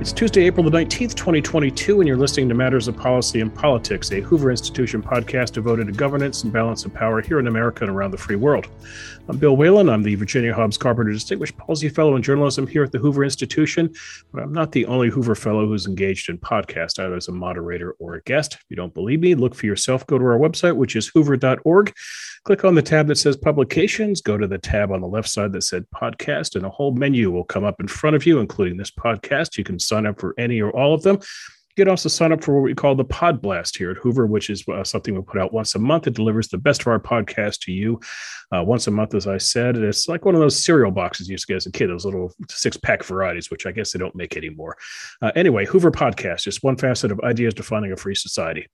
It's Tuesday, April the 19th, 2022, and you're listening to Matters of Policy and Politics, a Hoover Institution podcast devoted to governance and balance of power here in America and around the free world. I'm Bill Whalen. I'm the Virginia Hobbs Carpenter Distinguished Policy Fellow in Journalism here at the Hoover Institution, but I'm not the only Hoover Fellow who's engaged in podcast, either as a moderator or a guest. If you don't believe me, look for yourself. Go to our website, which is hoover.org. Click on the tab that says Publications, go to the tab on the left side that said Podcast, and a whole menu will come up in front of you, including this podcast. You can sign up for any or all of them. You can also sign up for what we call the Pod Blast here at Hoover, which is uh, something we put out once a month. It delivers the best of our podcast to you uh, once a month, as I said. And it's like one of those cereal boxes you used to get as a kid, those little six pack varieties, which I guess they don't make anymore. Uh, anyway, Hoover Podcast, just one facet of ideas defining a free society.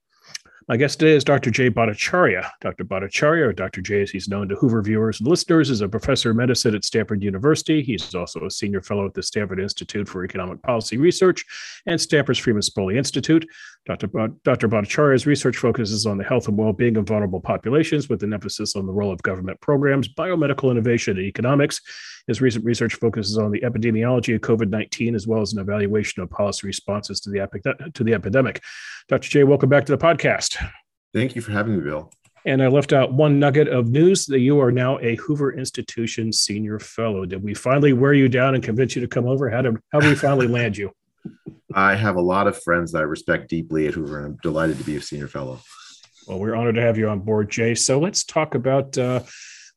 My guest today is Dr. Jay Bhattacharya. Dr. Bhattacharya, or Dr. Jay as he's known to Hoover viewers and listeners, is a professor of medicine at Stanford University. He's also a senior fellow at the Stanford Institute for Economic Policy Research and Stanford's Freeman Spogli Institute. Dr. B- Dr. Bhattacharya's research focuses on the health and well-being of vulnerable populations with an emphasis on the role of government programs, biomedical innovation, and economics. His recent research focuses on the epidemiology of COVID 19 as well as an evaluation of policy responses to the, epi- to the epidemic. Dr. Jay, welcome back to the podcast. Thank you for having me, Bill. And I left out one nugget of news that you are now a Hoover Institution Senior Fellow. Did we finally wear you down and convince you to come over? How did, how did we finally land you? I have a lot of friends that I respect deeply at Hoover, and I'm delighted to be a Senior Fellow. Well, we're honored to have you on board, Jay. So let's talk about uh,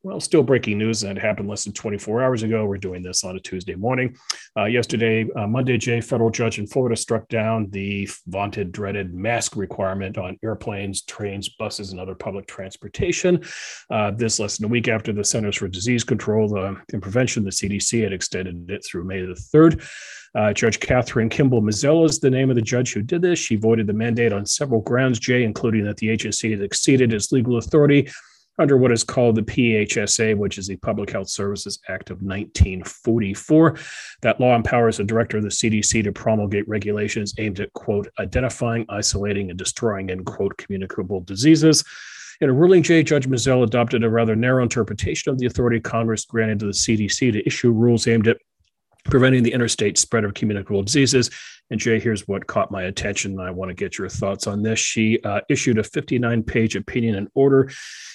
well, still breaking news that happened less than 24 hours ago. We're doing this on a Tuesday morning. Uh, yesterday, uh, Monday, Jay, federal judge in Florida struck down the vaunted, dreaded mask requirement on airplanes, trains, buses, and other public transportation. Uh, this less than a week after the Centers for Disease Control and Prevention, the CDC, had extended it through May the 3rd. Uh, judge Kathryn Kimball Mizelle is the name of the judge who did this. She voided the mandate on several grounds, Jay, including that the agency had exceeded its legal authority under what is called the PHSA, which is the Public Health Services Act of 1944. That law empowers the director of the CDC to promulgate regulations aimed at, quote, identifying, isolating, and destroying, end quote, communicable diseases. In a ruling, J. Judge Mizelle adopted a rather narrow interpretation of the authority Congress granted to the CDC to issue rules aimed at preventing the interstate spread of communicable diseases. And Jay, here's what caught my attention. I want to get your thoughts on this. She uh, issued a 59 page opinion and order,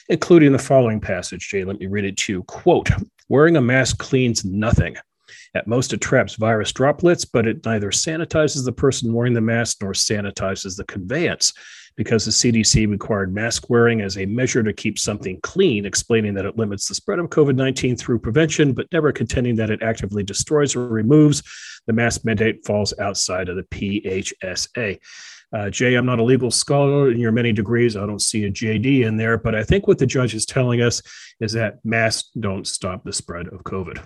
including the following passage. Jay, let me read it to you. Quote Wearing a mask cleans nothing. At most, it traps virus droplets, but it neither sanitizes the person wearing the mask nor sanitizes the conveyance because the CDC required mask wearing as a measure to keep something clean, explaining that it limits the spread of COVID 19 through prevention, but never contending that it actively destroys or removes. The mask mandate falls outside of the PHSA. Uh, Jay, I'm not a legal scholar in your many degrees. I don't see a JD in there, but I think what the judge is telling us is that masks don't stop the spread of COVID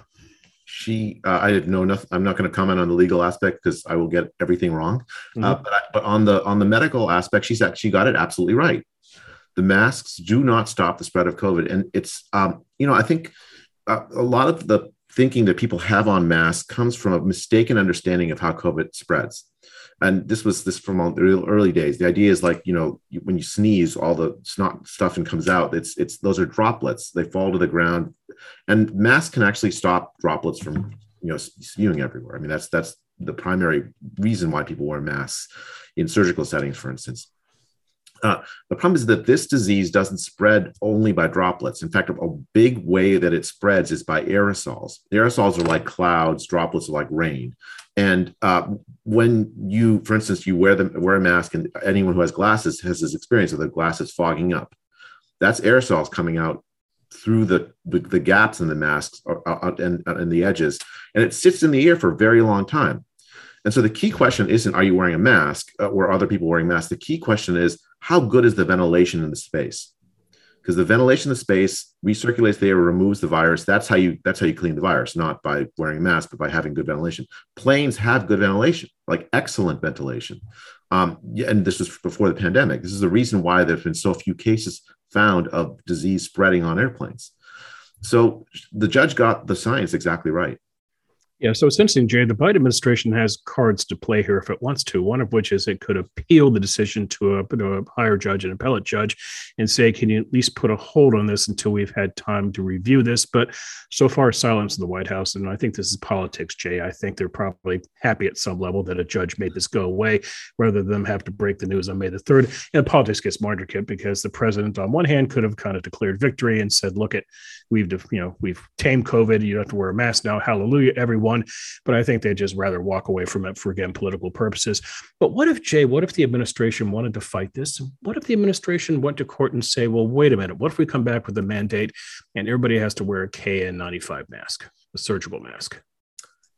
she uh, i didn't know nothing i'm not going to comment on the legal aspect because i will get everything wrong. Mm-hmm. uh, but, I, but on the on the medical aspect she's she got it absolutely right. The masks do not stop the spread of covid and it's um, you know i think uh, a lot of the thinking that people have on masks comes from a mistaken understanding of how covid spreads and this was this from the real early days. The idea is like you know when you sneeze all the snot stuff and comes out. It's it's those are droplets. They fall to the ground. And masks can actually stop droplets from you know spewing everywhere. I mean that's that's the primary reason why people wear masks in surgical settings for instance uh, the problem is that this disease doesn't spread only by droplets. In fact, a big way that it spreads is by aerosols. Aerosols are like clouds, droplets are like rain. And uh, when you, for instance, you wear wear a mask, and anyone who has glasses has this experience of the glasses fogging up. That's aerosols coming out through the, the, the gaps in the masks or, uh, uh, and, and the edges, and it sits in the air for a very long time. And so the key question isn't are you wearing a mask uh, or other people wearing masks? The key question is how good is the ventilation in the space? Because the ventilation in the space recirculates the air, removes the virus. That's how you that's how you clean the virus, not by wearing a mask, but by having good ventilation. Planes have good ventilation, like excellent ventilation. Um, and this was before the pandemic. This is the reason why there have been so few cases found of disease spreading on airplanes. So the judge got the science exactly right. Yeah, so it's interesting, Jay. The Biden administration has cards to play here if it wants to. One of which is it could appeal the decision to a, to a higher judge, an appellate judge, and say, "Can you at least put a hold on this until we've had time to review this?" But so far, silence in the White House, and I think this is politics, Jay. I think they're probably happy at some level that a judge made this go away, rather than have to break the news on May the third. And politics gets more intricate because the president, on one hand, could have kind of declared victory and said, "Look, it, we've you know we've tamed COVID. You don't have to wear a mask now. Hallelujah, everyone." One, but I think they'd just rather walk away from it for again political purposes. But what if Jay? What if the administration wanted to fight this? What if the administration went to court and say, "Well, wait a minute. What if we come back with a mandate and everybody has to wear a KN95 mask, a surgical mask?"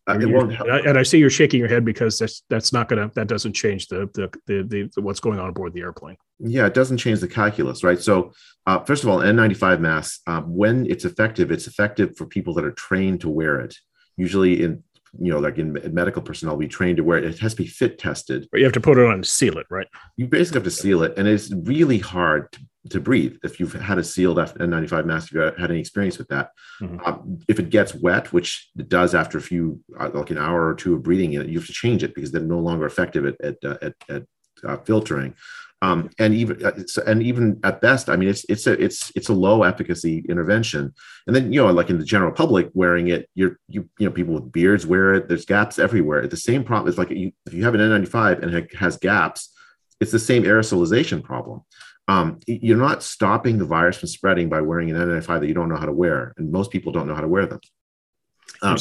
Uh, and I see you're shaking your head because that's that's not gonna that doesn't change the the the, the what's going on aboard the airplane. Yeah, it doesn't change the calculus, right? So, uh, first of all, N95 masks, um, when it's effective, it's effective for people that are trained to wear it usually in you know, like in medical personnel, we train to wear it. It has to be fit tested. But you have to put it on and seal it, right? You basically have to seal it, and it's really hard to, to breathe if you've had a sealed N95 mask. If you've had any experience with that, mm-hmm. um, if it gets wet, which it does after a few, uh, like an hour or two of breathing in it, you have to change it because they're no longer effective at at, uh, at, at uh, filtering um, and even uh, and even at best, I mean, it's it's a it's it's a low efficacy intervention. And then you know, like in the general public wearing it, you're you you know people with beards wear it. There's gaps everywhere. The same problem is like you, if you have an N95 and it has gaps, it's the same aerosolization problem. Um, you're not stopping the virus from spreading by wearing an N95 that you don't know how to wear, and most people don't know how to wear them. Um,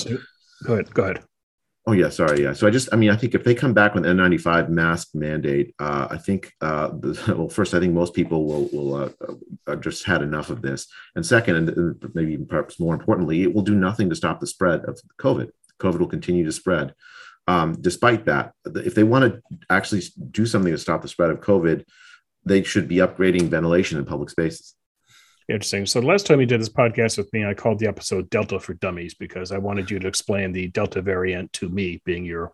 go ahead. Go ahead. Oh yeah, sorry, yeah. So I just, I mean, I think if they come back with N95 mask mandate, uh, I think, uh, well, first, I think most people will will uh, uh, just had enough of this, and second, and maybe perhaps more importantly, it will do nothing to stop the spread of COVID. COVID will continue to spread. Um, despite that, if they want to actually do something to stop the spread of COVID, they should be upgrading ventilation in public spaces. Interesting. So the last time you did this podcast with me, I called the episode Delta for Dummies because I wanted you to explain the Delta variant to me, being your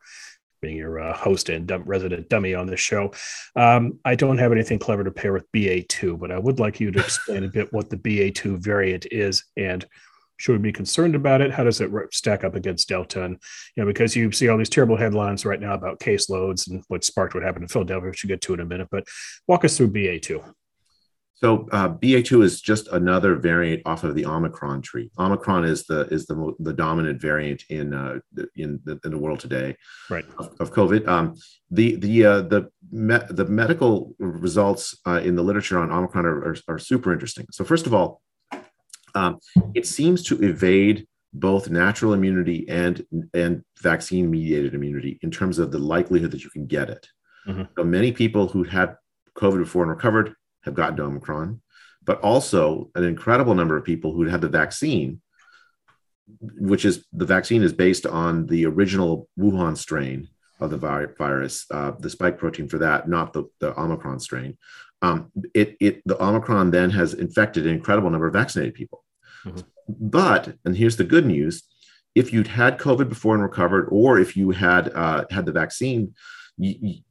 being your uh, host and dumb, resident dummy on this show. Um, I don't have anything clever to pair with BA2, but I would like you to explain a bit what the BA2 variant is and should we be concerned about it? How does it stack up against Delta? And you know, because you see all these terrible headlines right now about caseloads and what sparked what happened in Philadelphia, which we'll get to in a minute. But walk us through BA2. So uh, BA2 is just another variant off of the Omicron tree. Omicron is the is the, the dominant variant in uh, in, the, in the world today, right? Of, of COVID. Um, the the uh, the me- the medical results uh, in the literature on Omicron are, are, are super interesting. So first of all, um, it seems to evade both natural immunity and and vaccine mediated immunity in terms of the likelihood that you can get it. Mm-hmm. So many people who had COVID before and recovered have gotten Omicron, but also an incredible number of people who had the vaccine, which is the vaccine is based on the original Wuhan strain of the vi- virus, uh, the spike protein for that, not the, the Omicron strain. Um, it, it, the Omicron then has infected an incredible number of vaccinated people. Mm-hmm. But, and here's the good news if you'd had COVID before and recovered, or if you had uh, had the vaccine, you,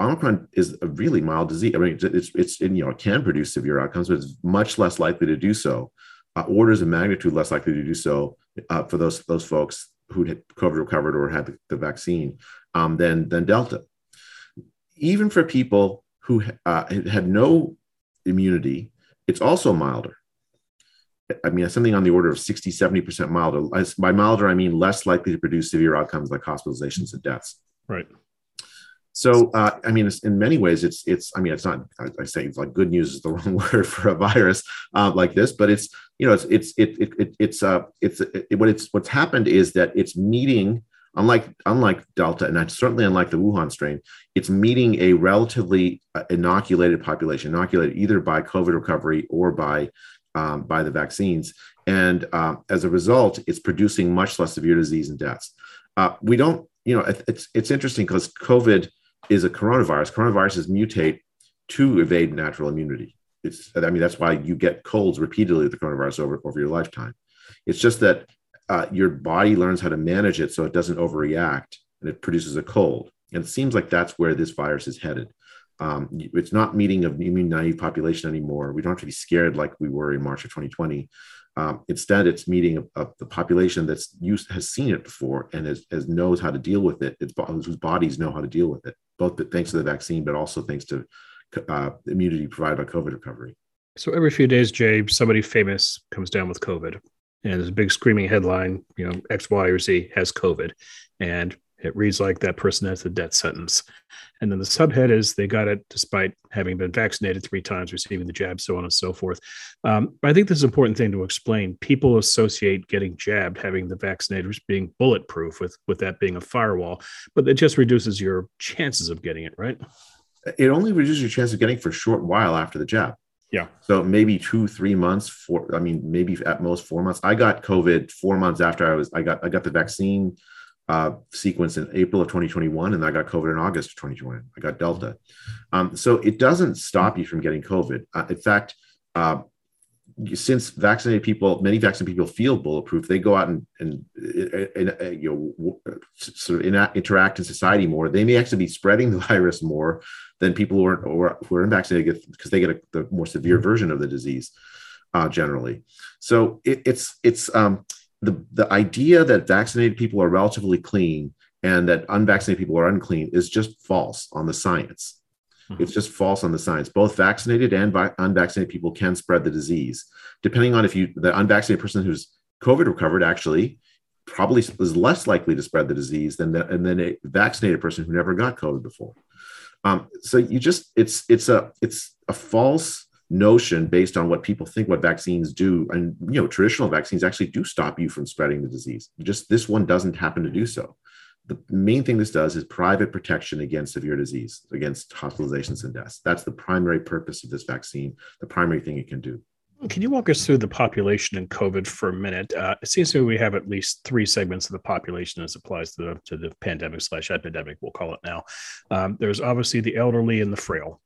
Omicron is a really mild disease. I mean, it's it's you know it can produce severe outcomes, but it's much less likely to do so. Uh, orders of magnitude less likely to do so uh, for those those folks who had COVID recovered or had the, the vaccine um, than than Delta. Even for people who uh, had no immunity, it's also milder. I mean, something on the order of 60, 70% milder. By milder, I mean less likely to produce severe outcomes like hospitalizations and deaths. Right. So, uh, I mean, in many ways, it's it's. I mean, it's not. I, I say it's like good news is the wrong word for a virus uh, like this, but it's you know, it's it's it, it, it it's uh it's it, what it's what's happened is that it's meeting unlike unlike Delta and certainly unlike the Wuhan strain, it's meeting a relatively uh, inoculated population, inoculated either by COVID recovery or by um, by the vaccines, and uh, as a result, it's producing much less severe disease and deaths. Uh, we don't, you know, it's it's interesting because COVID is a coronavirus. Coronaviruses mutate to evade natural immunity. It's, I mean, that's why you get colds repeatedly with the coronavirus over, over your lifetime. It's just that uh, your body learns how to manage it so it doesn't overreact and it produces a cold. And it seems like that's where this virus is headed. Um, it's not meeting an immune naive population anymore. We don't have to be scared like we were in March of 2020. Um, instead, it's meeting a, a, the population that's used has seen it before and has, has knows how to deal with it. It's whose bodies know how to deal with it, both thanks to the vaccine, but also thanks to uh, immunity provided by COVID recovery. So every few days, Jay, somebody famous comes down with COVID, and there's a big screaming headline, you know, X, Y, or Z has COVID, and it reads like that person has a death sentence. And then the subhead is they got it despite having been vaccinated three times, receiving the jab, so on and so forth. Um, I think this is an important thing to explain. People associate getting jabbed, having the vaccinators being bulletproof, with, with that being a firewall, but it just reduces your chances of getting it, right? It only reduces your chance of getting for a short while after the jab. Yeah. So maybe two, three months, four, I mean, maybe at most four months. I got COVID four months after I was, I got, I got the vaccine uh, sequence in April of 2021, and I got COVID in August of 2021. I got Delta. Um, so it doesn't stop you from getting COVID. Uh, in fact, uh, since vaccinated people, many vaccinated people feel bulletproof, they go out and, and, and, and you know sort of interact in society more. They may actually be spreading the virus more than people who are, or, who are unvaccinated because they get a, the more severe version of the disease uh, generally. So it, it's it's um, the, the idea that vaccinated people are relatively clean and that unvaccinated people are unclean is just false on the science. Mm-hmm. It's just false on the science. Both vaccinated and vi- unvaccinated people can spread the disease. Depending on if you, the unvaccinated person who's COVID recovered actually probably is less likely to spread the disease than, the, and then a vaccinated person who never got COVID before. Um, so you just, it's, it's a, it's a false notion based on what people think what vaccines do. And you know traditional vaccines actually do stop you from spreading the disease. Just this one doesn't happen to do so. The main thing this does is private protection against severe disease against hospitalizations and deaths. That's the primary purpose of this vaccine the primary thing it can do. Can you walk us through the population in COVID for a minute? Uh, it seems to me we have at least three segments of the population as applies to the, to the pandemic slash epidemic, we'll call it now. Um, there's obviously the elderly and the frail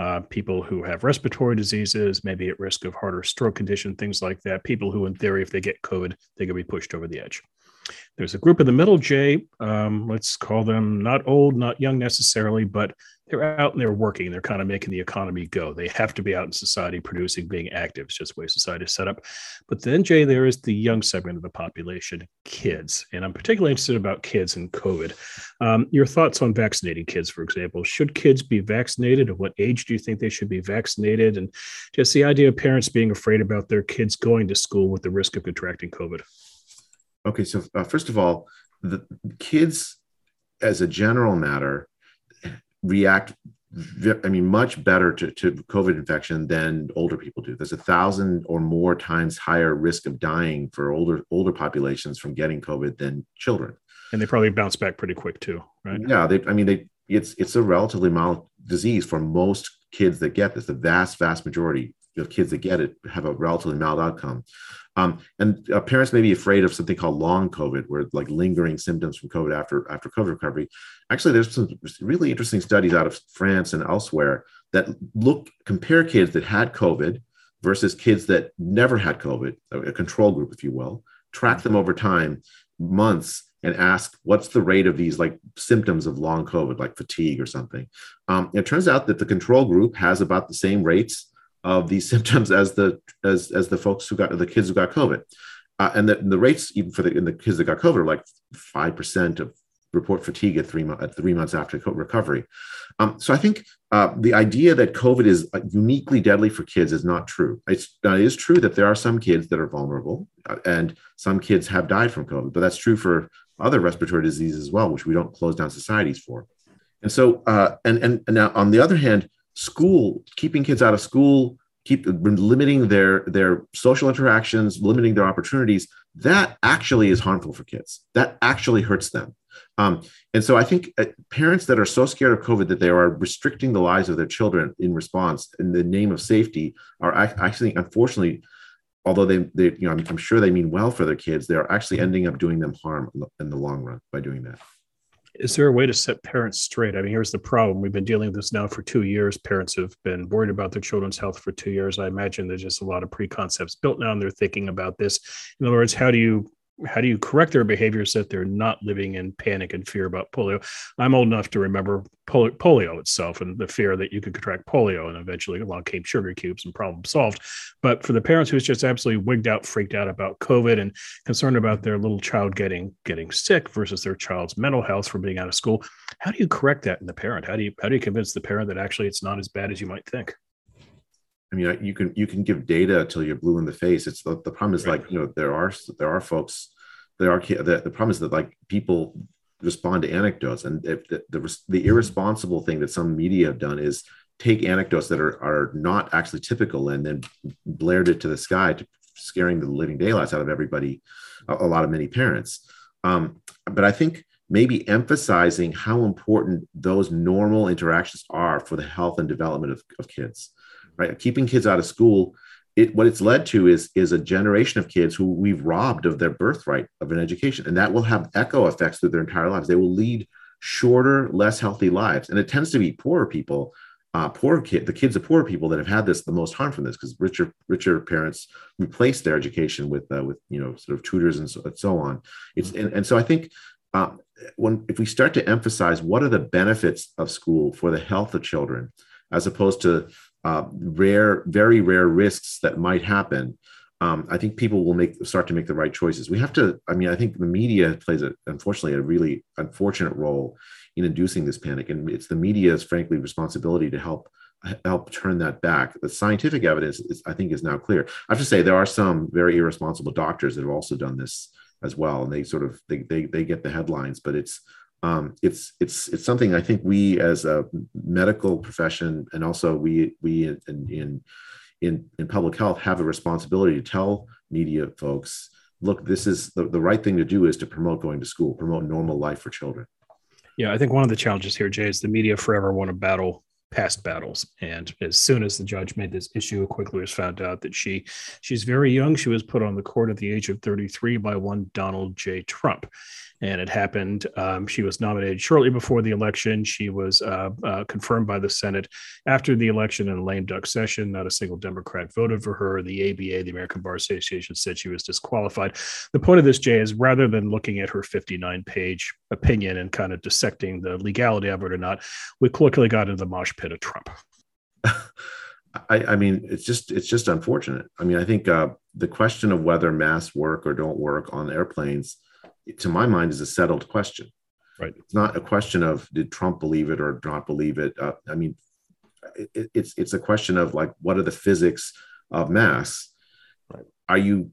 uh, people who have respiratory diseases, maybe at risk of heart or stroke condition, things like that. People who, in theory, if they get COVID, they could be pushed over the edge. There's a group in the middle, Jay. Um, let's call them not old, not young necessarily, but they're out and they're working. They're kind of making the economy go. They have to be out in society producing, being active. It's just the way society is set up. But then, Jay, there is the young segment of the population, kids. And I'm particularly interested about kids and COVID. Um, your thoughts on vaccinating kids, for example. Should kids be vaccinated? At what age do you think they should be vaccinated? And just the idea of parents being afraid about their kids going to school with the risk of contracting COVID. Okay, so uh, first of all, the kids, as a general matter, react I mean, much better to, to COVID infection than older people do. There's a thousand or more times higher risk of dying for older older populations from getting COVID than children. And they probably bounce back pretty quick too, right? Yeah, they. I mean, they. It's it's a relatively mild disease for most kids that get this. The vast vast majority of kids that get it have a relatively mild outcome. Um, and uh, parents may be afraid of something called long COVID, where like lingering symptoms from COVID after after COVID recovery. Actually, there's some really interesting studies out of France and elsewhere that look compare kids that had COVID versus kids that never had COVID, a control group, if you will, track them over time, months, and ask what's the rate of these like symptoms of long COVID, like fatigue or something. Um, it turns out that the control group has about the same rates of these symptoms as the as as the folks who got the kids who got COVID, uh, and the, the rates even for the in the kids that got COVID are like five percent of report fatigue at three at three months after recovery. Um, so I think uh, the idea that COVID is uh, uniquely deadly for kids is not true. It's, it is true that there are some kids that are vulnerable, uh, and some kids have died from COVID, but that's true for other respiratory diseases as well, which we don't close down societies for. And so, uh, and, and and now on the other hand, school, keeping kids out of school, keep limiting their their social interactions, limiting their opportunities, that actually is harmful for kids. That actually hurts them. Um, and so I think uh, parents that are so scared of COVID that they are restricting the lives of their children in response in the name of safety are actually, unfortunately, although they, they you know, I'm, I'm sure they mean well for their kids, they are actually ending up doing them harm in the long run by doing that is there a way to set parents straight? I mean, here's the problem. We've been dealing with this now for two years. Parents have been worried about their children's health for two years. I imagine there's just a lot of preconcepts built now, and they're thinking about this. In other words, how do you how do you correct their behaviors that they're not living in panic and fear about polio? I'm old enough to remember polio itself and the fear that you could contract polio, and eventually along came sugar cubes and problem solved. But for the parents who's just absolutely wigged out, freaked out about COVID, and concerned about their little child getting getting sick versus their child's mental health from being out of school, how do you correct that in the parent? How do you how do you convince the parent that actually it's not as bad as you might think? I mean, you can you can give data until you're blue in the face. It's the, the problem is right. like you know there are there are folks there are the, the problem is that like people respond to anecdotes and if the, the, the irresponsible thing that some media have done is take anecdotes that are are not actually typical and then blared it to the sky to scaring the living daylights out of everybody a, a lot of many parents um, but i think maybe emphasizing how important those normal interactions are for the health and development of, of kids right? Keeping kids out of school, it, what it's led to is is a generation of kids who we've robbed of their birthright of an education, and that will have echo effects through their entire lives. They will lead shorter, less healthy lives, and it tends to be poorer people, uh, poor kid, the kids of poor people that have had this the most harm from this because richer richer parents replace their education with uh, with you know sort of tutors and so, and so on. It's and, and so I think uh, when if we start to emphasize what are the benefits of school for the health of children, as opposed to uh, rare, very rare risks that might happen, um, I think people will make start to make the right choices. We have to. I mean, I think the media plays a, unfortunately a really unfortunate role in inducing this panic, and it's the media's frankly responsibility to help help turn that back. The scientific evidence, is, I think, is now clear. I have to say there are some very irresponsible doctors that have also done this as well, and they sort of they they, they get the headlines, but it's um, it's it's it's something I think we as a medical profession and also we we in in in, in public health have a responsibility to tell media folks, look, this is the, the right thing to do is to promote going to school, promote normal life for children. Yeah, I think one of the challenges here, Jay, is the media forever want to battle past battles. And as soon as the judge made this issue, quickly was found out that she she's very young. She was put on the court at the age of 33 by one Donald J. Trump and it happened. Um, she was nominated shortly before the election. She was uh, uh, confirmed by the Senate after the election in a lame duck session. Not a single Democrat voted for her. The ABA, the American Bar Association, said she was disqualified. The point of this, Jay, is rather than looking at her 59 page opinion and kind of dissecting the legality of it or not, we quickly got into the mosh pit of Trump. I, I, mean, it's just it's just unfortunate. I mean, I think uh, the question of whether masks work or don't work on airplanes to my mind, is a settled question. Right. It's not a question of did Trump believe it or not believe it. Uh, I mean, it, it's it's a question of like what are the physics of mass? Right. Are you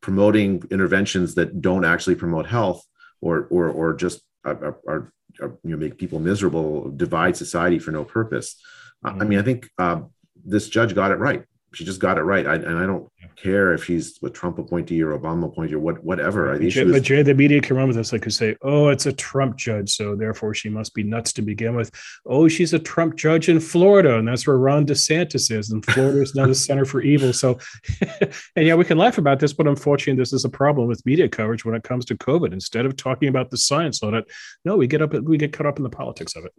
promoting interventions that don't actually promote health, or or or just are, are, are you know make people miserable, divide society for no purpose? Mm-hmm. I mean, I think uh, this judge got it right she just got it right. I, and I don't care if she's a Trump appointee or Obama appointee or what, whatever. But Jay, was, but Jay, the media can run with this. Like could say, oh, it's a Trump judge. So therefore she must be nuts to begin with. Oh, she's a Trump judge in Florida. And that's where Ron DeSantis is. And Florida is now the center for evil. So, and yeah, we can laugh about this, but unfortunately, this is a problem with media coverage when it comes to COVID. Instead of talking about the science on it, no, we get up, we get caught up in the politics of it.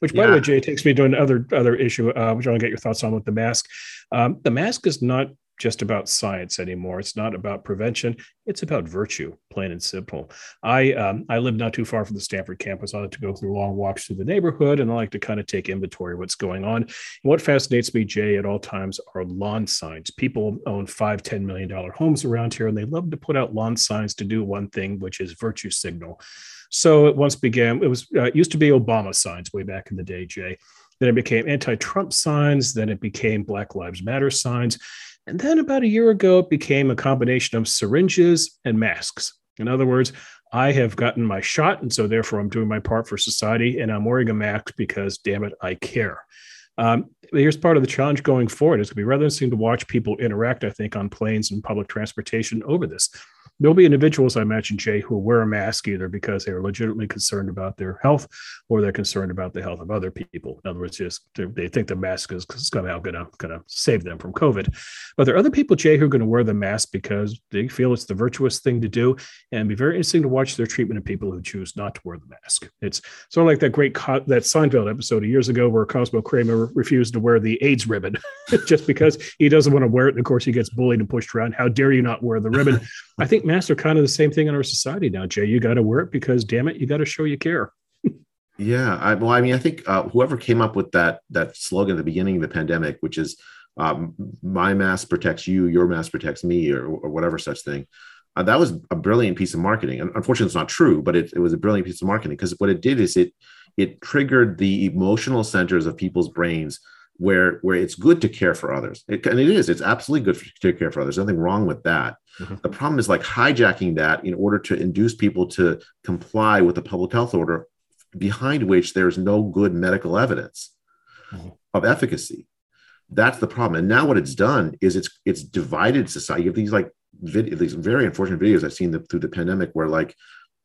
Which, by yeah. the way, Jay takes me to another other issue, uh, which I want to get your thoughts on with the mask. Um, the mask is not just about science anymore. It's not about prevention. It's about virtue, plain and simple. I um, I live not too far from the Stanford campus. I like to go through long walks through the neighborhood, and I like to kind of take inventory of what's going on. And what fascinates me, Jay, at all times are lawn signs. People own five, ten million dollar homes around here, and they love to put out lawn signs to do one thing, which is virtue signal. So it once began, it was uh, it used to be Obama signs way back in the day, Jay. Then it became anti-Trump signs. Then it became Black Lives Matter signs. And then about a year ago, it became a combination of syringes and masks. In other words, I have gotten my shot, and so therefore I'm doing my part for society, and I'm wearing a mask because, damn it, I care. Um, here's part of the challenge going forward. It's going to be rather interesting to watch people interact, I think, on planes and public transportation over this there'll be individuals, I imagine, Jay, who wear a mask either because they are legitimately concerned about their health or they're concerned about the health of other people. In other words, just they think the mask is somehow going to save them from COVID. But there are other people, Jay, who are going to wear the mask because they feel it's the virtuous thing to do, and be very interesting to watch their treatment of people who choose not to wear the mask. It's sort of like that great that Seinfeld episode years ago where Cosmo Kramer refused to wear the AIDS ribbon just because he doesn't want to wear it. And of course, he gets bullied and pushed around. How dare you not wear the ribbon? I think masks are kind of the same thing in our society now, Jay. You got to wear it because, damn it, you got to show you care. yeah, I, well, I mean, I think uh, whoever came up with that that slogan at the beginning of the pandemic, which is um, "My mask protects you, your mask protects me," or, or whatever such thing. Uh, that was a brilliant piece of marketing. And unfortunately, it's not true, but it, it was a brilliant piece of marketing because what it did is it it triggered the emotional centers of people's brains where where it's good to care for others. It, and it is it's absolutely good for, to care for others. Nothing wrong with that. Mm-hmm. the problem is like hijacking that in order to induce people to comply with the public health order behind which there's no good medical evidence mm-hmm. of efficacy. That's the problem. And now what it's done is it's it's divided society. You have these like vid- these very unfortunate videos i've seen the, through the pandemic where like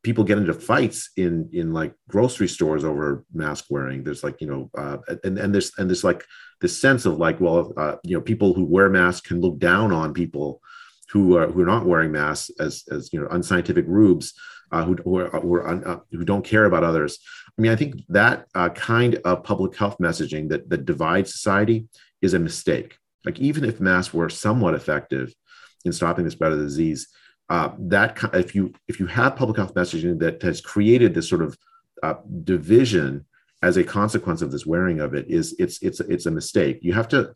people get into fights in in like grocery stores over mask wearing. There's like you know uh, and and there's and there's like this sense of like well uh, you know people who wear masks can look down on people who are who are not wearing masks as as you know unscientific rubes uh, who who, are, who, are un, uh, who don't care about others. I mean i think that uh, kind of public health messaging that that divides society is a mistake. Like even if masks were somewhat effective in stopping the spread of the disease uh, that if you if you have public health messaging that has created this sort of uh, division as a consequence of this wearing of it is it's it's it's a mistake. You have to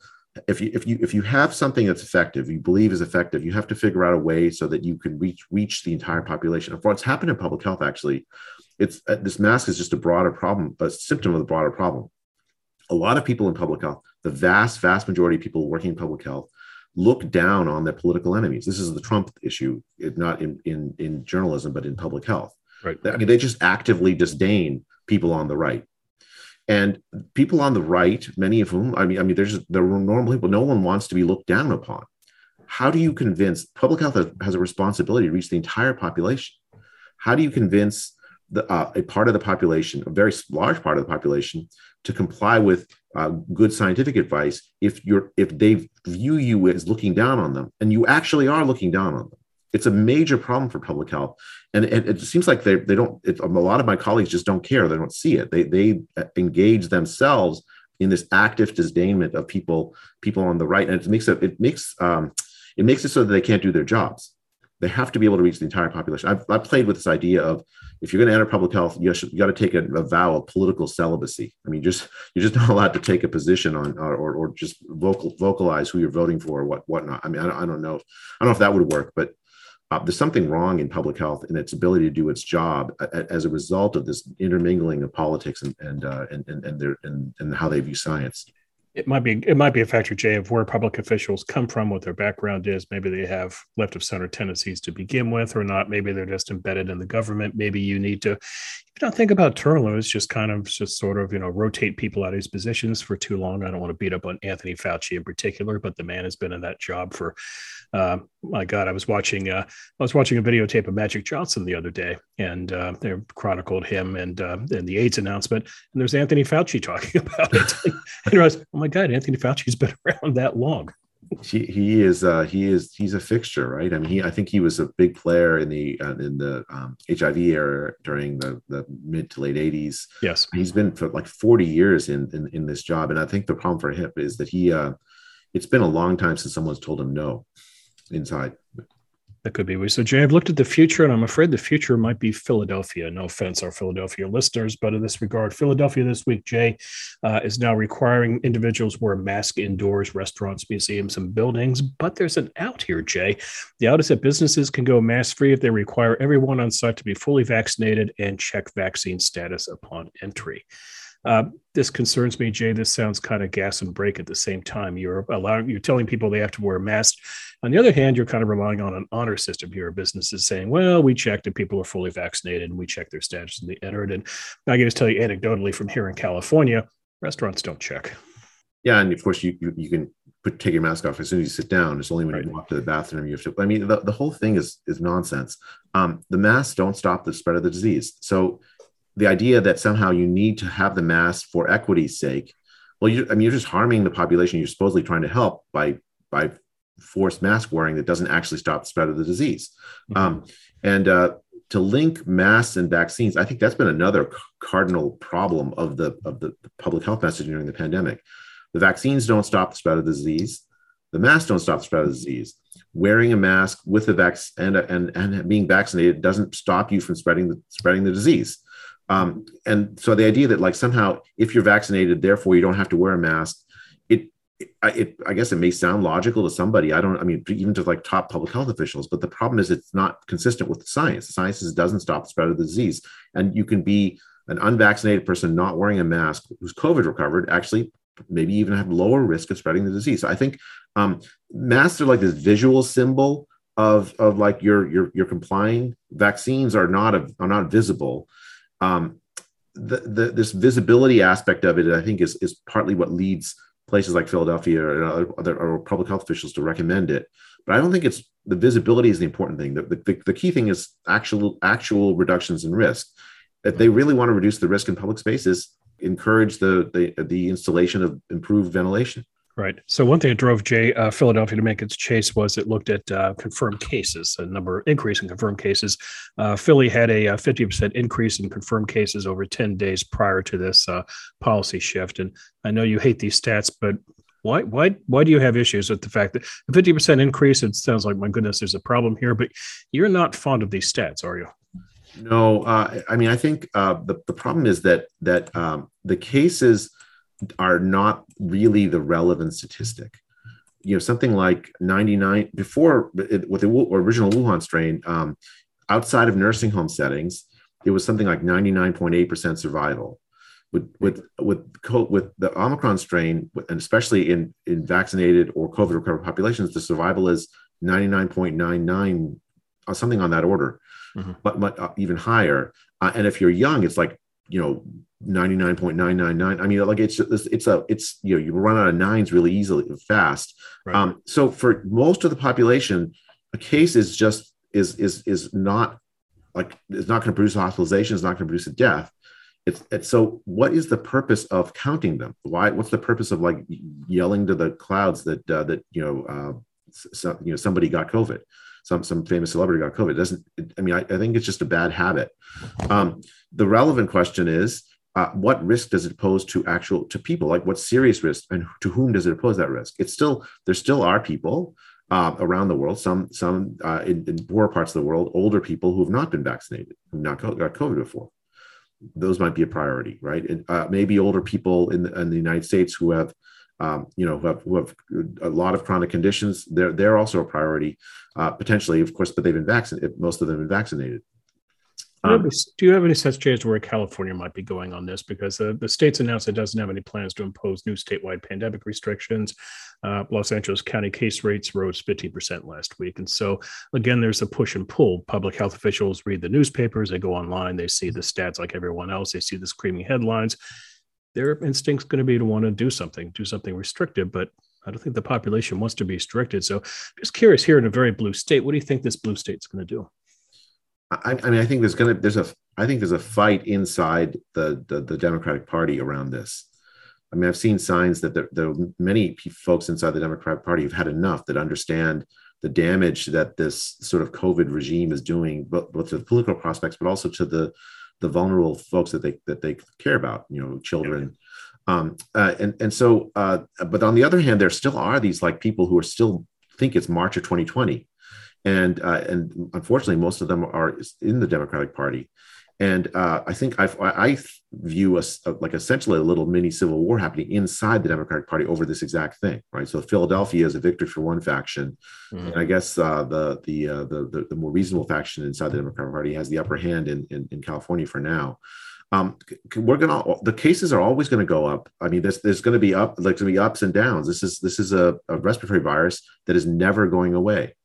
if you if you if you have something that's effective you believe is effective you have to figure out a way so that you can reach reach the entire population. For what's happened in public health actually it's uh, this mask is just a broader problem a symptom of the broader problem. A lot of people in public health the vast vast majority of people working in public health look down on their political enemies. This is the Trump issue, not in, in, in journalism, but in public health. Right. I mean, they just actively disdain people on the right. And people on the right, many of whom, I mean, I mean, there's there are normal people. No one wants to be looked down upon. How do you convince public health has a responsibility to reach the entire population? How do you convince the, uh, a part of the population, a very large part of the population, to comply with uh, good scientific advice if you're if they view you as looking down on them and you actually are looking down on them. It's a major problem for public health. And it, it seems like they, they don't it, a lot of my colleagues just don't care. They don't see it. They, they engage themselves in this active disdainment of people people on the right. And it makes it it makes um, it makes it so that they can't do their jobs they have to be able to reach the entire population. I've, I've played with this idea of if you're going to enter public health, you, you got to take a, a, vow of political celibacy. I mean, just you're just not allowed to take a position on or, or, or just vocal vocalize who you're voting for or what whatnot. I mean, I don't, I don't know. I don't know if that would work, but uh, there's something wrong in public health and its ability to do its job as a result of this intermingling of politics and and uh, and and and, their, and and how they view science it might be it might be a factor, Jay, of where public officials come from, what their background is. Maybe they have left of center tendencies to begin with, or not. Maybe they're just embedded in the government. Maybe you need to, if you don't think about Turlows, just kind of just sort of you know rotate people out of these positions for too long. I don't want to beat up on Anthony Fauci in particular, but the man has been in that job for uh, my God, I was watching uh, I was watching a videotape of Magic Johnson the other day, and uh, they chronicled him and uh, and the AIDS announcement, and there's Anthony Fauci talking about it, and I was, oh my God, Anthony Fauci's been around that long. He, he is uh, he is he's a fixture, right? I mean, he I think he was a big player in the uh, in the um, HIV era during the, the mid to late '80s. Yes, he's been for like 40 years in, in in this job, and I think the problem for him is that he uh, it's been a long time since someone's told him no inside. That could be. So, Jay, I've looked at the future, and I'm afraid the future might be Philadelphia. No offense, our Philadelphia listeners, but in this regard, Philadelphia this week, Jay, uh, is now requiring individuals wear a mask indoors, restaurants, museums, and buildings. But there's an out here, Jay. The out is that businesses can go mask free if they require everyone on site to be fully vaccinated and check vaccine status upon entry. Uh, this concerns me, Jay. This sounds kind of gas and brake at the same time. You're allowing, you're telling people they have to wear a mask. On the other hand, you're kind of relying on an honor system here. Businesses saying, "Well, we checked and people are fully vaccinated, and we checked their status and they entered." And I can just tell you anecdotally from here in California, restaurants don't check. Yeah, and of course you you, you can put take your mask off as soon as you sit down. It's only when right. you walk to the bathroom you have to. I mean, the, the whole thing is is nonsense. Um, the masks don't stop the spread of the disease. So the idea that somehow you need to have the mask for equity's sake well you, i mean you're just harming the population you're supposedly trying to help by by forced mask wearing that doesn't actually stop the spread of the disease mm-hmm. um, and uh, to link masks and vaccines i think that's been another cardinal problem of the of the public health messaging during the pandemic The vaccines don't stop the spread of the disease. The masks don't stop the spread of the disease. Wearing a mask with the vaccine and, and, and being vaccinated doesn't stop you from spreading the, spreading the disease. Um, and so the idea that like somehow if you're vaccinated, therefore you don't have to wear a mask, it, it, I guess it may sound logical to somebody. I don't, I mean, even to like top public health officials, but the problem is it's not consistent with the science. The science doesn't stop the spread of the disease. And you can be an unvaccinated person not wearing a mask who's COVID recovered actually maybe even have lower risk of spreading the disease. So I think um, masks are like this visual symbol of, of like you're, you're, you're complying. Vaccines are not, a, are not visible. Um, the, the, this visibility aspect of it, I think, is, is partly what leads places like Philadelphia or other or public health officials to recommend it. But I don't think it's the visibility is the important thing. The, the, the key thing is actual actual reductions in risk. If they really want to reduce the risk in public spaces, encourage the the, the installation of improved ventilation. Right. So one thing that drove uh, Philadelphia to make its chase was it looked at uh, confirmed cases, a number of increase in confirmed cases. Uh, Philly had a, uh, fifty percent increase in confirmed cases over ten days prior to this uh, policy shift. And I know you hate these stats, but why why why do you have issues with the fact that a fifty percent increase? It sounds like my goodness, there's a problem here. But you're not fond of these stats, are you? No, uh, I mean I think the the problem is that that um, the cases are not really the relevant statistic. You know, something like 99 before with the original Wuhan strain, um, outside of nursing home settings, it was something like 99.8% survival. With with with with the Omicron strain, and especially in in vaccinated or COVID recovered populations, the survival is 99.99, uh, something on that order, mm-hmm. but, but uh, even higher. Uh, and if you're young, it's like you know 99.999 i mean like it's it's a it's you know you run out of nines really easily fast. Right. um so for most of the population a case is just is is is not like it's not going to produce a hospitalization it's not going to produce a death. It's, it's so what is the purpose of counting them? Why what's the purpose of like yelling to the clouds that uh, that you know uh so, you know somebody got covid some some famous celebrity got covid? It doesn't it, i mean I, I think it's just a bad habit. Um the relevant question is uh, what risk does it pose to actual to people like what serious risk and to whom does it pose that risk it's still there still are people uh, around the world some some uh, in, in poorer parts of the world older people who have not been vaccinated who've not got covid before those might be a priority right and, uh, maybe older people in the, in the united states who have um, you know, who have, who have, a lot of chronic conditions, they're they're also a priority, uh, potentially, of course, but they've been vaccinated. Most of them have been vaccinated. Um, do you have any sense, Jay, where California might be going on this? Because uh, the state's announced it doesn't have any plans to impose new statewide pandemic restrictions. Uh, Los Angeles County case rates rose 15% last week. And so, again, there's a push and pull. Public health officials read the newspapers, they go online, they see the stats like everyone else, they see the screaming headlines. Their instinct's going to be to want to do something, do something restrictive, but I don't think the population wants to be restricted. So, just curious here in a very blue state, what do you think this blue state's going to do? I, I mean, I think there's gonna there's a I think there's a fight inside the the, the Democratic Party around this. I mean, I've seen signs that there, there are many folks inside the Democratic Party who've had enough that understand the damage that this sort of COVID regime is doing, both, both to the political prospects, but also to the the vulnerable folks that they that they care about, you know, children. Um, uh, and and so, uh, but on the other hand, there still are these like people who are still think it's March of 2020, and uh, and unfortunately, most of them are in the Democratic Party. And uh, I think I've, i view us like essentially a little mini civil war happening inside the Democratic Party over this exact thing, right? So Philadelphia is a victory for one faction, mm-hmm. and I guess uh, the the, uh, the, the the more reasonable faction inside the Democratic Party has the upper hand in in, in California for now. Um, we're gonna the cases are always going to go up. I mean, there's there's going to be up like going to be ups and downs. This is this is a, a respiratory virus that is never going away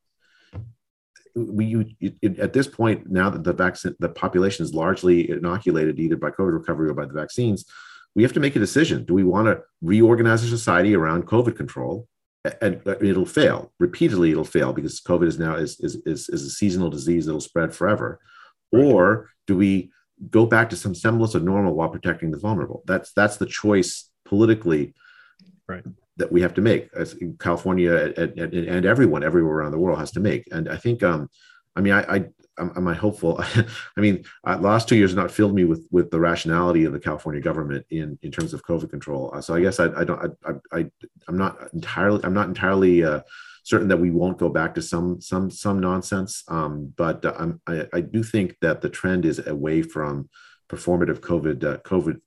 we you, it, at this point now that the vaccine the population is largely inoculated either by covid recovery or by the vaccines we have to make a decision. Do we want to reorganize our society around covid control? And it'll fail. Repeatedly it'll fail because covid is now is is, is, is a seasonal disease that'll spread forever. Right. or do we go back to some semblance of normal while protecting the vulnerable? That's that's the choice politically right that we have to make as California and, and, everyone everywhere around the world has to make. And I think, um, I mean, I, I, am, am I hopeful? I mean, uh, last two years not filled me with with the rationality of the California government in in terms of COVID control. Uh, so I guess I, I don't I, I I'm not entirely I'm not entirely uh, certain that we won't go back to some some some nonsense. Um, but uh, I, I do think that the trend is away from performative COVID uh, COVID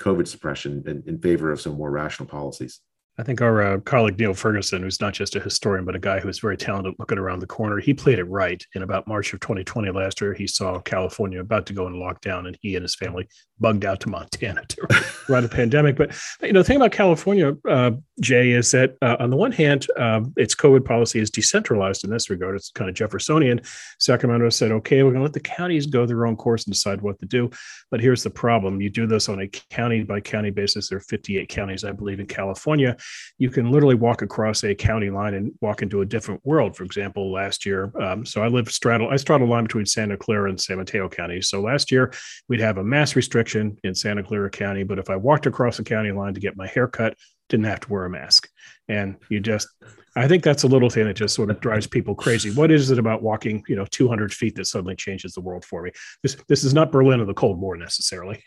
COVID suppression in, in favor of some more rational policies. I think our uh, colleague Niall Ferguson, who's not just a historian, but a guy who's very talented looking around the corner, he played it right. In about March of 2020 last year, he saw California about to go into lockdown, and he and his family bugged out to Montana to run a pandemic. But you know, the thing about California, uh, Jay, is that uh, on the one hand, uh, its COVID policy is decentralized in this regard. It's kind of Jeffersonian. Sacramento said, "Okay, we're going to let the counties go their own course and decide what to do." But here's the problem: you do this on a county by county basis. There are 58 counties, I believe, in California you can literally walk across a county line and walk into a different world. For example, last year, um, so I live straddle, I straddle line between Santa Clara and San Mateo County. So last year we'd have a mass restriction in Santa Clara County, but if I walked across the county line to get my hair cut, didn't have to wear a mask. And you just, I think that's a little thing that just sort of drives people crazy. What is it about walking, you know, 200 feet that suddenly changes the world for me? This this is not Berlin or the Cold War necessarily.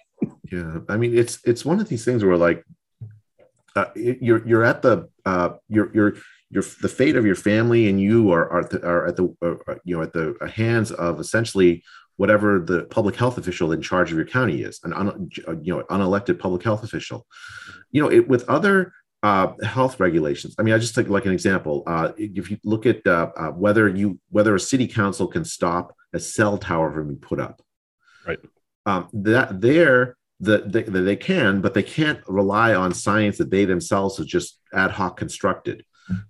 Yeah, I mean, it's it's one of these things where like uh, you're you're at the uh, you're you're you're the fate of your family and you are are, are at the uh, you know at the hands of essentially whatever the public health official in charge of your county is an un, you know unelected public health official. You know it, with other uh, health regulations i mean i just take like an example uh, if you look at uh, uh, whether you whether a city council can stop a cell tower from being put up. Right. Um, that there that they, they, can, but they can't rely on science that they themselves have just ad hoc constructed,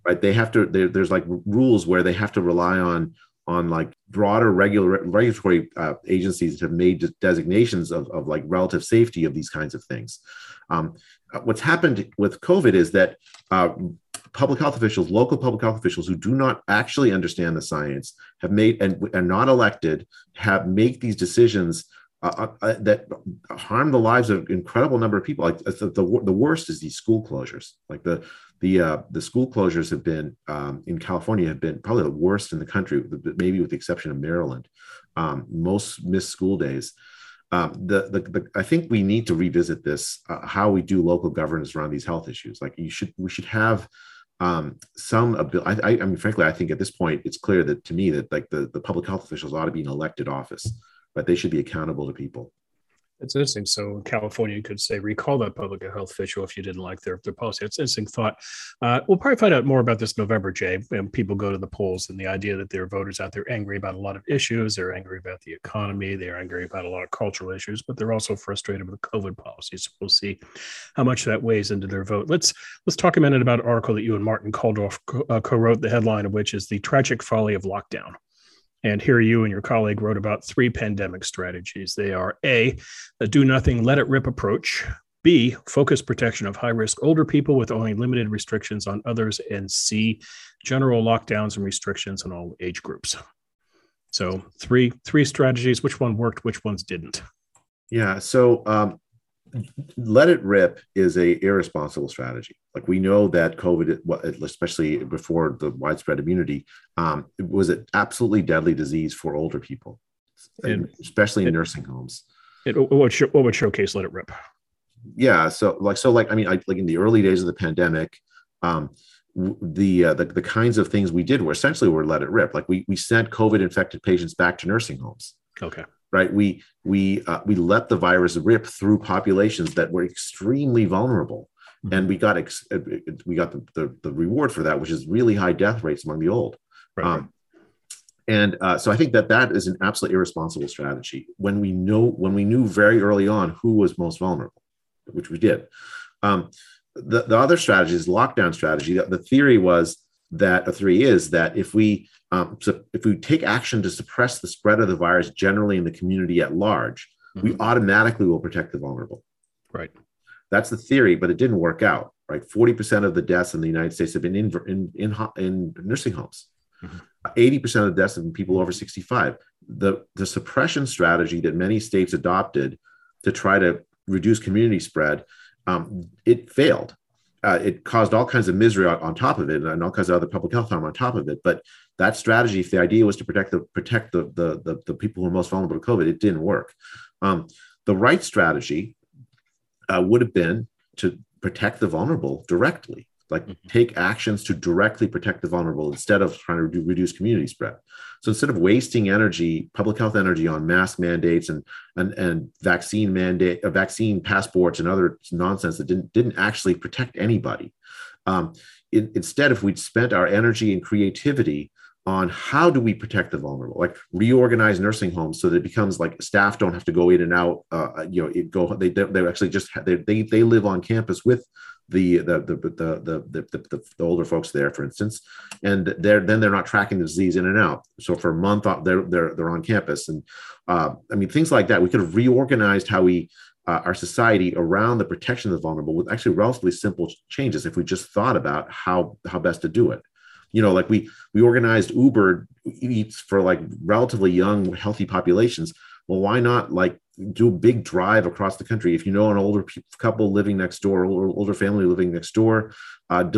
right? They have to. There's like rules where they have to rely on on like broader regular regulatory uh, agencies that have made designations of, of like relative safety of these kinds of things. Um, uh, what's happened with COVID is that uh, public health officials, local public health officials who do not actually understand the science, have made and are not elected, have make these decisions uh, that harm the lives of incredible number of people. Like the, the, worst is these school closures. Like the the uh, the school closures have been um, in California have been probably the worst in the country, maybe with the exception of Maryland. Um, most missed school days. Um, the, the, the, I think we need to revisit this uh, how we do local governance around these health issues. Like you should we should have um, some ability. I, I, mean, frankly, I think at this point it's clear that to me that like the, the public health officials ought to be in elected office but they should be accountable to people. It's interesting. So California, could say recall that public health official if you didn't like their, their policy. It's an interesting thought. Uh, we'll probably find out more about this November, Jay. And people go to the polls and the idea that there are voters out there angry about a lot of issues. They're angry about the economy. They're angry about a lot of cultural issues, but they're also frustrated with COVID policies. We'll see how much that weighs into their vote. Let's let's talk a minute about an article that you and Martin Kulldorff uh, co-wrote, the headline of which is "The Tragic Folly of Lockdown." And here you and your colleague wrote about three pandemic strategies. They are A, a do nothing, let it rip approach. B, focus protection of high risk older people with only limited restrictions on others. And C, general lockdowns and restrictions on all age groups. So three three strategies. Which one worked? Which ones didn't? Yeah. So um, let it rip is a irresponsible strategy. Like we know that COVID, especially before the widespread immunity, um, it was an absolutely deadly disease for older people, and, especially in nursing homes. It, what, would what would showcase let it rip? Yeah. So like so like I mean I, like in the early days of the pandemic, um, the, uh, the the kinds of things we did were essentially were let it rip. Like we we sent COVID infected patients back to nursing homes. Okay right? We we uh, we let the virus rip through populations that were extremely vulnerable, mm-hmm. and we got ex- uh, we got the, the, the reward for that, which is really high death rates among the old. Right. Um, and uh, so I think that that is an absolutely irresponsible strategy when we know when we knew very early on who was most vulnerable, which we did. Um, the, the other strategy is lockdown strategy. The, the theory was that a three is that if we um, so if we take action to suppress the spread of the virus generally in the community at large, mm-hmm. we automatically will protect the vulnerable. Right. That's the theory, but it didn't work out. Right. Forty percent of the deaths in the United States have been in in in, in nursing homes. Mm-hmm. 80% of the deaths have been people over 65. The, the suppression strategy that many states adopted to try to reduce community spread, um, it failed. Uh, it caused all kinds of misery on, on, top of it and all kinds of other public health harm on top of it. But that strategy, if the idea was to protect the protect the the the, the people who are most vulnerable to COVID, it didn't work. Um, the right strategy uh, would have been to protect the vulnerable directly, like mm-hmm. take actions to directly protect the vulnerable instead of trying to reduce community spread. So instead of wasting energy, public health energy on mask mandates and and, and vaccine mandate, uh, vaccine passports and other nonsense that didn't didn't actually protect anybody. Um, in, instead, if we'd spent our energy and creativity on how do we protect the vulnerable like reorganize nursing homes so that it becomes like staff don't have to go in and out uh, you know it go they they actually just they, they they live on campus with the the the the the, the, the, older folks there for instance and they're then they're not tracking the disease in and out. So for a month uh, they're they're, they're on campus. And uh, i mean things like that we could have reorganized how we uh, our society around the protection of the vulnerable with actually relatively simple changes if we just thought about how how best to do it. You know like we we organized uber eats for like relatively young healthy populations. Well why not like do a big drive across the country. If you know an older couple living next door or older family living next door uh,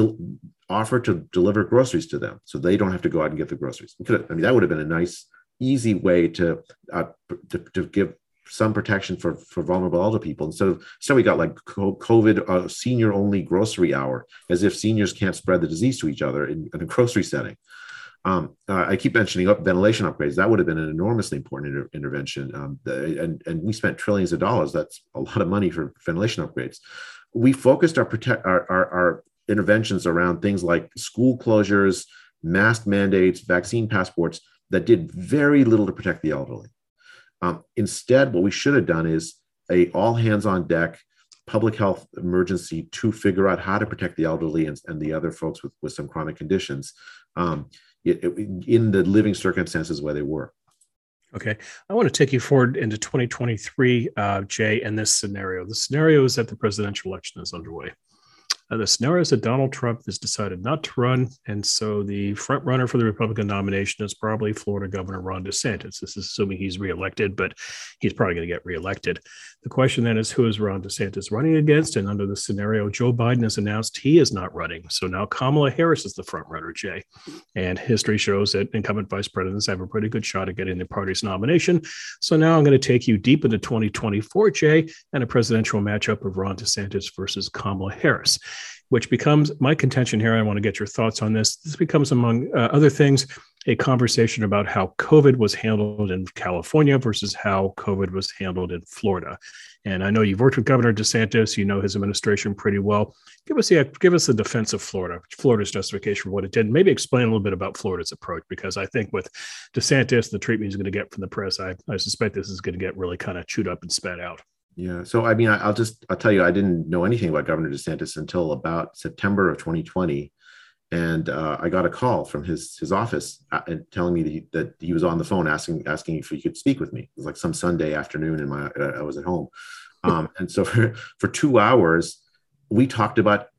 offer to deliver groceries to them so they don't have to go out and get the groceries. I mean that would have been a nice easy way to, uh, to, to give some protection for for vulnerable older people. Instead of so we got like covid uh, senior only grocery hour as if seniors can't spread the disease to each other in, in a grocery setting um, uh, I keep mentioning up ventilation upgrades. That would have been an enormously important inter- intervention, um, the, and and we spent trillions of dollars. That's a lot of money for ventilation upgrades. We focused our protect our, our, our interventions around things like school closures, mask mandates, vaccine passports that did very little to protect the elderly. Um, instead, what we should have done is a all hands on deck public health emergency to figure out how to protect the elderly and, and the other folks with, with some chronic conditions um, in the living circumstances where they were. Okay. I want to take you forward into 2023, uh, Jay, and this scenario. The scenario is that the presidential election is underway. Uh, the scenario is that Donald Trump has decided not to run, and so the front runner for the Republican nomination is probably Florida Governor Ron DeSantis. This is assuming he's reelected, but he's probably going to get reelected. The question then is who is Ron DeSantis running against? And under the scenario, Joe Biden has announced he is not running. So now Kamala Harris is the front runner, Jay. And history shows that incumbent vice presidents have a pretty good shot at getting the party's nomination. So now I'm going to take you deep into 2024, Jay, and a presidential matchup of Ron DeSantis versus Kamala Harris which becomes my contention here. I want to get your thoughts on this. This becomes, among uh, other things, a conversation about how COVID was handled in California versus how COVID was handled in Florida. And I know you've worked with Governor DeSantis, you know his administration pretty well. Give us the give us the defense of Florida, Florida's justification for what it did. Maybe explain a little bit about Florida's approach, because I think with DeSantis, the treatment he's going to get from the press, I, I suspect this is going to get really kind of chewed up and spat out. Yeah. So, I mean, I, will just, I'll tell you, I didn't know anything about Governor DeSantis until about September of 2020. And uh, I got a call from his his office uh, telling me that he, that he, was on the phone asking asking if he could speak with me. It was like some Sunday afternoon, and my uh, I was at home, um, and so for for two hours, we talked about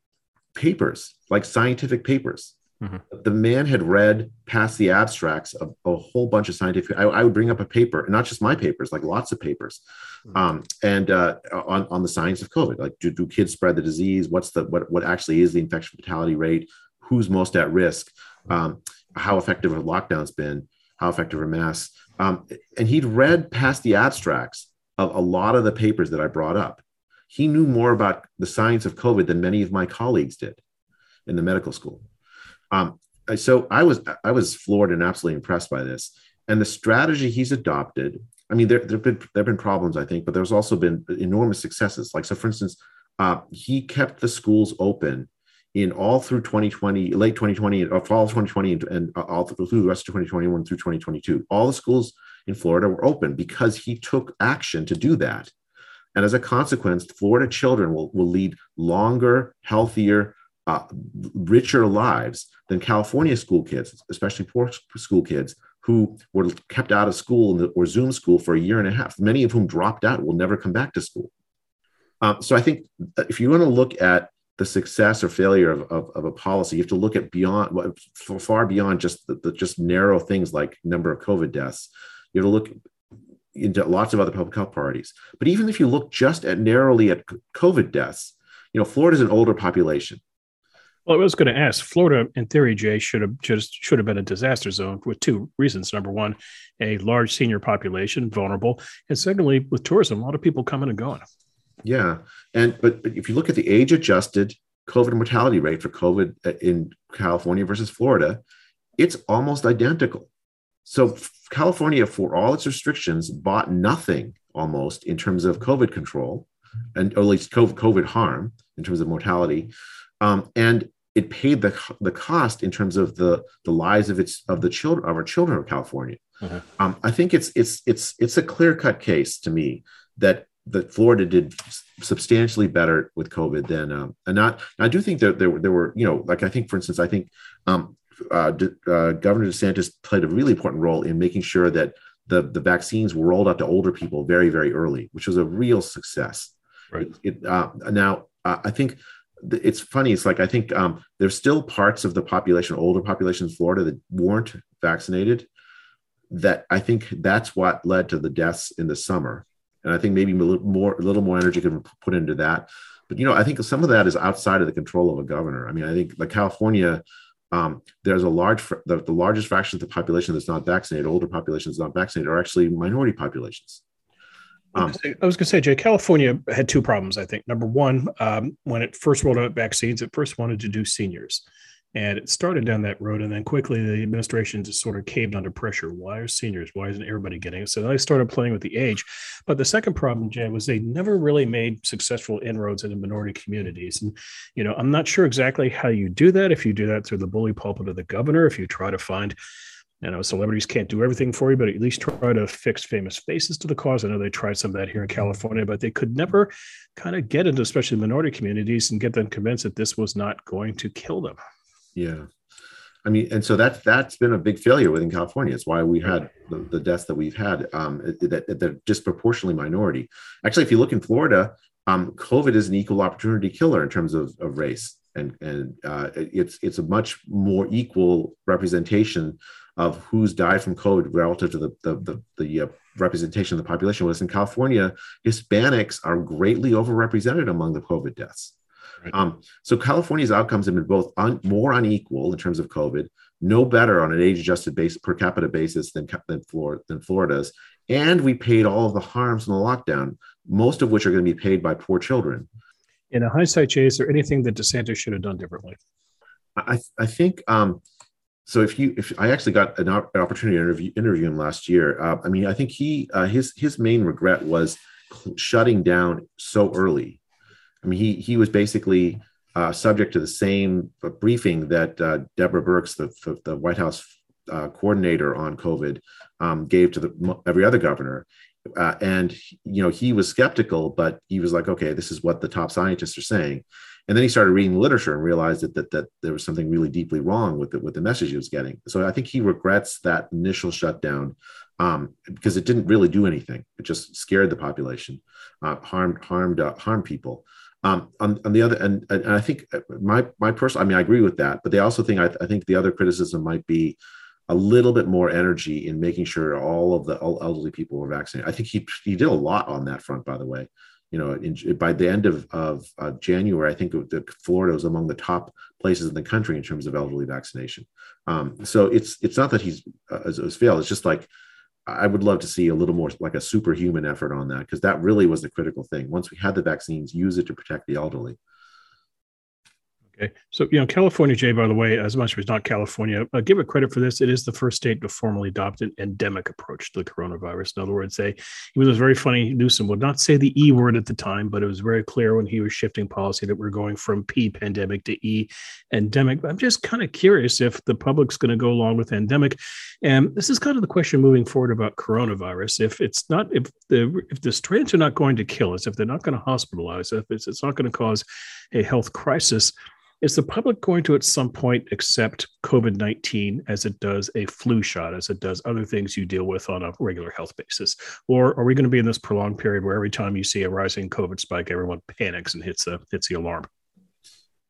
papers, like scientific papers, Mm-hmm. The man had read past the abstracts of a whole bunch of scientific. I, I, would bring up a paper, not just my papers, like lots of papers, mm-hmm. um, and uh, on on the science of COVID. Like, do, do kids spread the disease? What's the what what actually is the infection fatality rate? Who's most at risk? Um, how effective have lockdowns been? How effective are masks? Um, and he'd read past the abstracts of a lot of the papers that I brought up. He knew more about the science of COVID than many of my colleagues did in the medical school. Um, so I was I was floored and absolutely impressed by this. And the strategy he's adopted, I mean, there there've been there've been problems, I think, but there's also been enormous successes. Like so, for instance, uh, he kept the schools open in all through 2020, late 2020, or uh, fall 2020, and, and all through the rest of 2021 through 2022. All the schools in Florida were open because he took action to do that. And as a consequence, Florida children will, will lead longer, healthier, uh, richer lives than California school kids, especially poor school kids who were kept out of school or Zoom school for a year and a half, many of whom dropped out, will never come back to school. Um, so I think if you want to look at the success or failure of, of, of, a policy, you have to look at beyond, far beyond just the, the, just narrow things like number of COVID deaths. You have to look into lots of other public health priorities. But even if you look just at narrowly at COVID deaths, you know, Florida is an older population Well, I was going to ask. Florida, in theory, Jay should have just should have been a disaster zone with two reasons. Number one, a large senior population, vulnerable, and secondly, with tourism, a lot of people coming and going. Yeah, and but, but if you look at the age-adjusted COVID mortality rate for COVID uh, in California versus Florida, it's almost identical. So California, for all its restrictions, bought nothing almost in terms of COVID control, and or at least COVID harm in terms of mortality, um, and it paid the the cost in terms of the the lives of its of the children of our children of California. Uh-huh. Um, I think it's it's it's it's a clear cut case to me that that Florida did substantially better with COVID than um, and not. I do think that there, there were you know like I think for instance I think um, uh, uh, Governor DeSantis played a really important role in making sure that the, the vaccines were rolled out to older people very, very early, which was a real success. Right. It, uh, now, uh, I think it's funny. It's like I think um, there's still parts of the population, older population in Florida, that weren't vaccinated. That I think that's what led to the deaths in the summer, and I think maybe a little more, a little more energy can be put into that. But you know, I think some of that is outside of the control of a governor. I mean, I think like California um, there's a large the, the largest fraction of the population that's not vaccinated older populations not vaccinated are actually minority populations um, I was going to say, Jay, California had two problems. I think number one, um, when it first rolled out vaccines, it first wanted to do seniors, and it started down that road, and then quickly the administration just sort of caved under pressure. Why are seniors? Why isn't everybody getting it? So they started playing with the age. But the second problem, Jay, was they never really made successful inroads into minority communities. And, you know, I'm not sure exactly how you do that. If you do that through the bully pulpit of the governor, if you try to find you know, celebrities can't do everything for you, but at least try to fix famous faces to the cause. I know they tried some of that here in California, but they could never kind of get into especially minority communities and get them convinced that this was not going to kill them. Yeah. I mean, and so that's that's been a big failure within California. It's why we had the, the deaths that we've had um, that, that they're disproportionately minority. Actually, if you look in Florida, um, COVID is an equal opportunity killer in terms of, of race, and and uh, it's it's a much more equal representation of who's died from COVID relative to the the the, the uh, representation of the population. was in California, Hispanics are greatly overrepresented among the COVID deaths. Right. Um, so California's outcomes have been both un, more unequal in terms of COVID, no better on an age-adjusted base per capita basis than than, Florida, than Florida's, and we paid all of the harms in the lockdown, most of which are going to be paid by poor children. In a hindsight, Jay, is there anything that DeSantis should have done differently? I, I think um, so. If you, if I actually got an, opportunity to interview, interview him last year, uh, I mean, I think he, uh, his, his main regret was shutting down so early I mean, he he was basically uh, subject to the same briefing that uh, Deborah Birx, the, the, the White House uh, coordinator on COVID, um, gave to the, every other governor. Uh, and you know he was skeptical, but he was like, "Okay, this is what the top scientists are saying." And then he started reading literature and realized that that, that there was something really deeply wrong with the, with the message he was getting. So I think he regrets that initial shutdown um, because it didn't really do anything. It just scared the population, uh, harmed harmed uh, harmed people. Um, on, on, the other, and, and I think my my personal, I mean, I agree with that, but they also think I, I, think the other criticism might be a little bit more energy in making sure all of the elderly people were vaccinated. I think he he did a lot on that front, by the way. You know, in, by the end of of uh, January, I think the Florida was among the top places in the country in terms of elderly vaccination. Um, so it's it's not that he's uh, has failed. It's just like I would love to see a little more like a superhuman effort on that because that really was the critical thing. Once we had the vaccines, use it to protect the elderly. Okay. So, you know, California, Jay, by the way, as much as not California, uh, give it credit for this. It is the first state to formally adopt an endemic approach to the coronavirus. In other words, say, he was very funny. Newsom would not say the E word at the time, but it was very clear when he was shifting policy that we're going from P pandemic to E endemic. But I'm just kind of curious if the public's going to go along with endemic. And this is kind of the question moving forward about coronavirus. If it's not, if the, if the strains are not going to kill us, if they're not going to hospitalize, us, if it's, it's not going to cause a health crisis, is the public going to at some point accept COVID 19 as it does a flu shot, as it does other things you deal with on a regular health basis? Or are we going to be in this prolonged period where every time you see a rising COVID spike, everyone panics and hits, a, hits the alarm?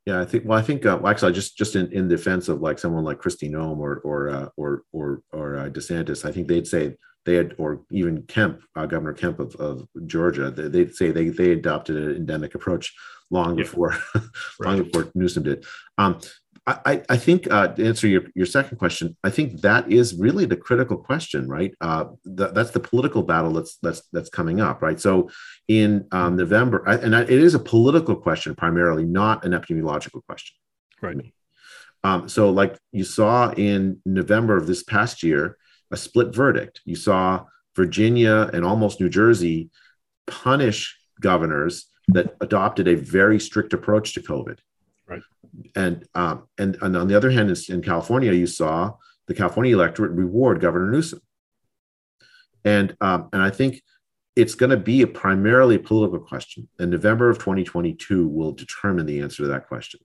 Yeah, I think. Well, I think uh, well, actually, just just in, in defense of like someone like Kristi Noem or or uh, or or or uh, DeSantis, I think they'd say they had, or even Kemp, uh, Governor Kemp of, of Georgia, they, they, say they they adopted an endemic approach long yeah. before long right. before Newsom did. Um, I, I think uh, to answer your, your second question, I think that is really the critical question, right? Uh, th- that's the political battle that's that's that's coming up, right? So in um, November, and it is a political question primarily, not an epidemiological question, right? Um, so, like you saw in November of this past year, a split verdict. You saw Virginia and almost New Jersey punish governors that adopted a very strict approach to COVID Right. And um, and and on the other hand, in California, you saw the California electorate reward Governor Newsom. And um, and I think it's going to be a primarily political question. And November of 2022 will determine the answer to that question.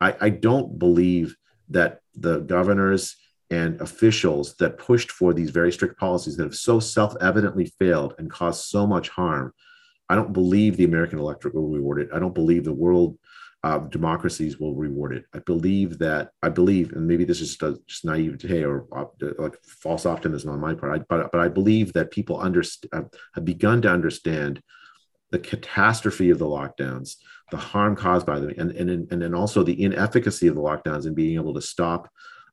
I, I don't believe that the governors and officials that pushed for these very strict policies that have so self-evidently failed and caused so much harm I don't believe the American electorate will reward it. I don't believe the world uh, democracies will reward it. I believe that I believe, and maybe this is just, just naivete or like false optimism on my part, I, but but I believe that people understand have begun to understand the catastrophe of the lockdowns, the harm caused by them, and and and then also the inefficacy of the lockdowns in being able to stop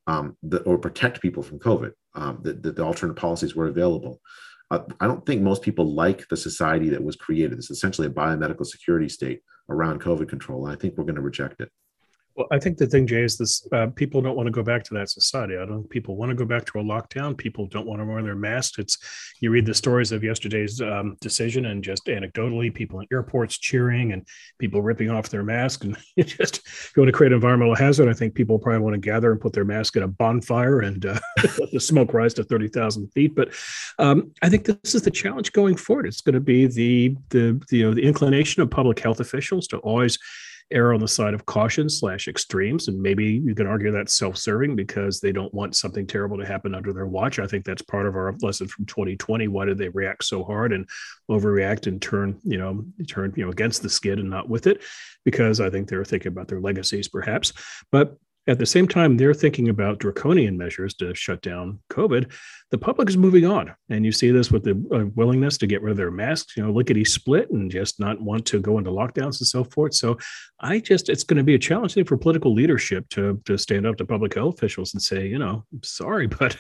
um, the, or protect people from COVID. Um, that, that the alternate policies were available. Uh, I don't think most people like the society that was created. It's essentially a biomedical security state around COVID control. And I think we're going to reject it. Well, I think the thing, Jay, is this: uh, people don't want to go back to that society. I don't. think People want to go back to a lockdown. People don't want to wear their masks. It's you read the stories of yesterday's um, decision, and just anecdotally, people in airports cheering and people ripping off their mask, and just going to create an environmental hazard. I think people probably want to gather and put their mask in a bonfire and uh, let the smoke rise to thirty thousand feet. But um, I think this is the challenge going forward. It's going to be the the, the you know the inclination of public health officials to always err on the side of caution slash extremes. And maybe you can argue that's self-serving because they don't want something terrible to happen under their watch. I think that's part of our lesson from 2020. Why did they react so hard and overreact and turn, you know, turn, you know, against the skid and not with it? Because I think they're thinking about their legacies perhaps. But at the same time, they're thinking about draconian measures to shut down COVID. The public is moving on. And you see this with the uh, willingness to get rid of their masks, you know, lickety split and just not want to go into lockdowns and so forth. So I just, it's going to be a challenge for political leadership to, to stand up to public health officials and say, you know, sorry, but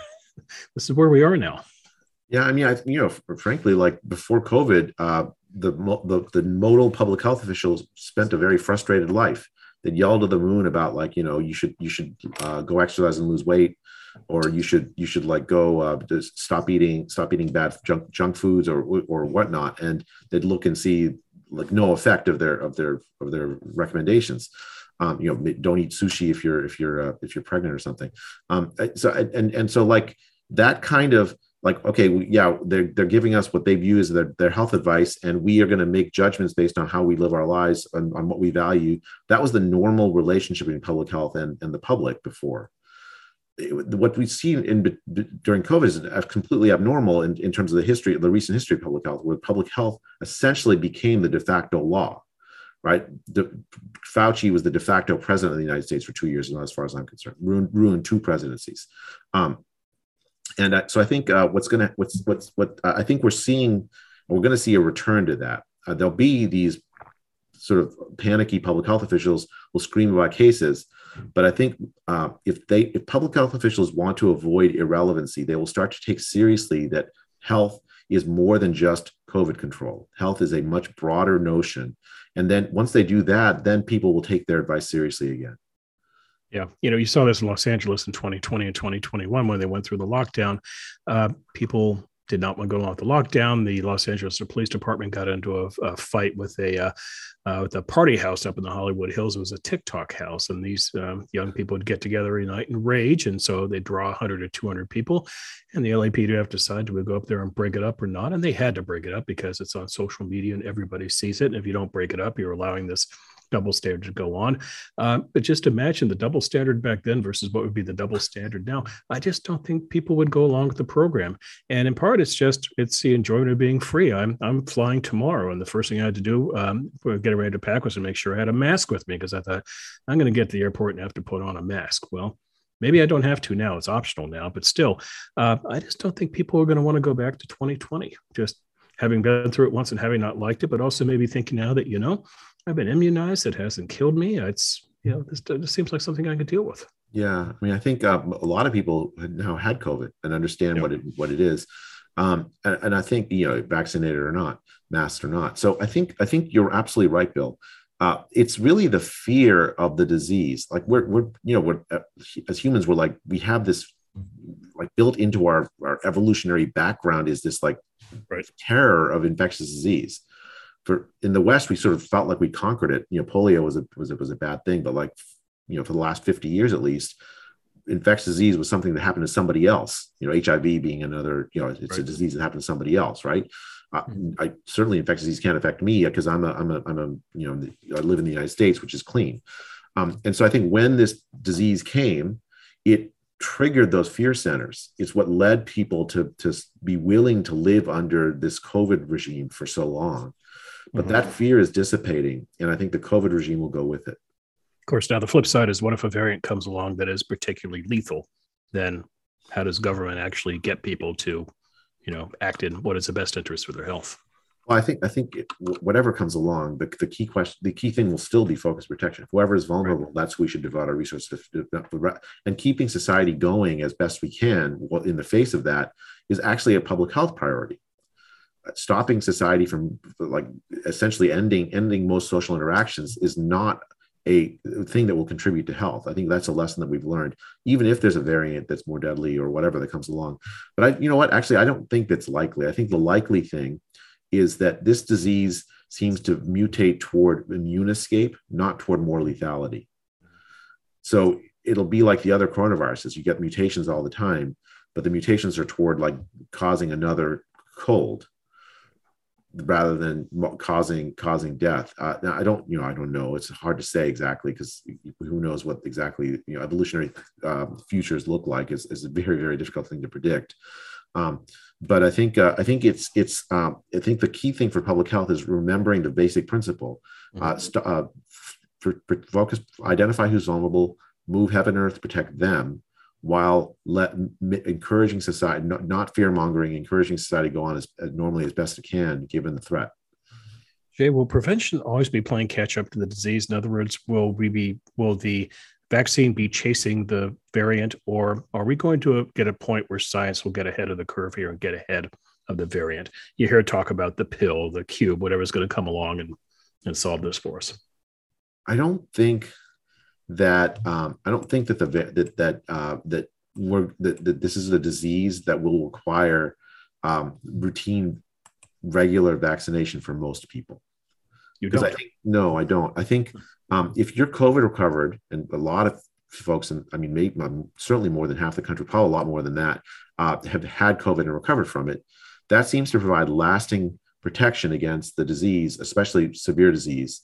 this is where we are now. Yeah. I mean, I, you know, frankly, like before COVID, uh, the, the, the modal public health officials spent a very frustrated life that yelled to the moon about like you know you should you should uh, go exercise and lose weight or you should you should like go uh, just stop eating stop eating bad junk junk foods or or whatnot. And they'd look and see like no effect of their of their of their recommendations. Um, you know don't eat sushi if you're if you're uh, if you're pregnant or something. Um, so and and so like that kind of like okay yeah they're, they're giving us what they view as their, their health advice and we are going to make judgments based on how we live our lives and on what we value. That was the normal relationship between public health and, and the public before. It, what we see in during covid is completely abnormal in, in terms of the history the recent history of public health where public health essentially became the de facto law right? Fauci was the de facto president of the united states for two years as far as i'm concerned ruined, ruined two presidencies. Um, and uh, so I think uh, what's going to what's what's what uh, I think we're seeing we're going to see a return to that. Uh, there'll be these sort of panicky public health officials will scream about cases, but I think uh, if they if public health officials want to avoid irrelevancy, they will start to take seriously that health is more than just COVID control. Health is a much broader notion, and then once they do that, then people will take their advice seriously again. Yeah. You know, you saw this in Los Angeles in 2020 and 2021 when they went through the lockdown. Uh, people did not want to go on with the lockdown. The Los Angeles Police Department got into a, a fight with a uh, uh, with a party house up in the Hollywood Hills. It was a TikTok house, and these um, young people would get together, unite, and rage. And so they draw 100 or 200 people, and the LAPD have to decide do we go up there and break it up or not. And they had to break it up because it's on social media and everybody sees it. And if you don't break it up, you're allowing this double standard to go on. Uh, but just imagine the double standard back then versus what would be the double standard now. I just don't think people would go along with the program. And in part, it's just it's the enjoyment of being free. I'm I'm flying tomorrow, and the first thing I had to do um, getting ready to pack was to make sure I had a mask with me because I thought I'm going to get to the airport and have to put on a mask. Well, Maybe I don't have to now. It's optional now, but still, uh, I just don't think people are going to want to go back to 2020. Just having been through it once and having not liked it, but also maybe thinking now that, you know, I've been immunized. It hasn't killed me. It's, you know, this, this seems like something I could deal with. Yeah. I mean, I think uh, a lot of people now had COVID and understand what it, what it is. Um, and, and I think, you know, vaccinated or not, masked or not. So I think, I think you're absolutely right, Bill. Uh, it's really the fear of the disease. Like we're, we're you know, we're, uh, as humans, we're like, we have this like built into our, our evolutionary background is this like right. terror of infectious disease. For in the West, we sort of felt like we conquered it. You know, polio was a was a, was a bad thing, but like you know, for the last fifty years at least, infectious disease was something that happened to somebody else. You know, HIV being another. You know, it's right. a disease that happened to somebody else, right? Uh, mm-hmm. I certainly infectious disease can't affect me because I'm a I'm a I'm a you know I live in the United States, which is clean. Um, and so I think when this disease came, it triggered those fear centers. It's what led people to, to be willing to live under this COVID regime for so long. But mm-hmm. that fear is dissipating. And I think the COVID regime will go with it. Of course, now the flip side is what if a variant comes along that is particularly lethal? Then how does government actually get people to, you know, act in what is the best interest for their health? Well, I think I think it, whatever comes along, the, the key question, the key thing will still be focus protection. Whoever is vulnerable, right. that's who we should devote our resources to. And keeping society going as best we can, in the face of that, is actually a public health priority. Uh, stopping society from like essentially ending ending most social interactions is not a thing that will contribute to health. I think that's a lesson that we've learned, even if there's a variant that's more deadly or whatever that comes along. But I, you know what? Actually, I don't think that's likely. I think the likely thing is that this disease seems to mutate toward immune escape, not toward more lethality. So it'll be like the other coronaviruses. You get mutations all the time, but the mutations are toward like causing another cold rather than causing causing death. Uh, now I don't, you know, I don't know. It's hard to say exactly because who knows what exactly you know evolutionary uh, futures look like. is is a very very difficult thing to predict. Um, but I think uh, I think it's it's um, I think the key thing for public health is remembering the basic principle. Uh, mm-hmm. Uh, st- uh, for, for focus, identify who's vulnerable, move heaven and earth, protect them, while let m- encouraging society, not, not fear mongering, encouraging society go on as, as normally as best it can, given the threat. Jay, will prevention always be playing catch up to the disease? In other words, will we be will the vaccine be chasing the variant, or are we going to get a point where science will get ahead of the curve here and get ahead of the variant? You hear talk about the pill, the cube, whatever's going to come along and, and solve this for us. I don't think that um, I don't think that the that that uh, that we're that, that this is a disease that will require um, routine, regular vaccination for most people. Because I think no, I don't. I think um, if you're COVID recovered, and a lot of folks, and I mean, maybe, um, certainly more than half the country, probably a lot more than that, uh, have had COVID and recovered from it, that seems to provide lasting protection against the disease, especially severe disease.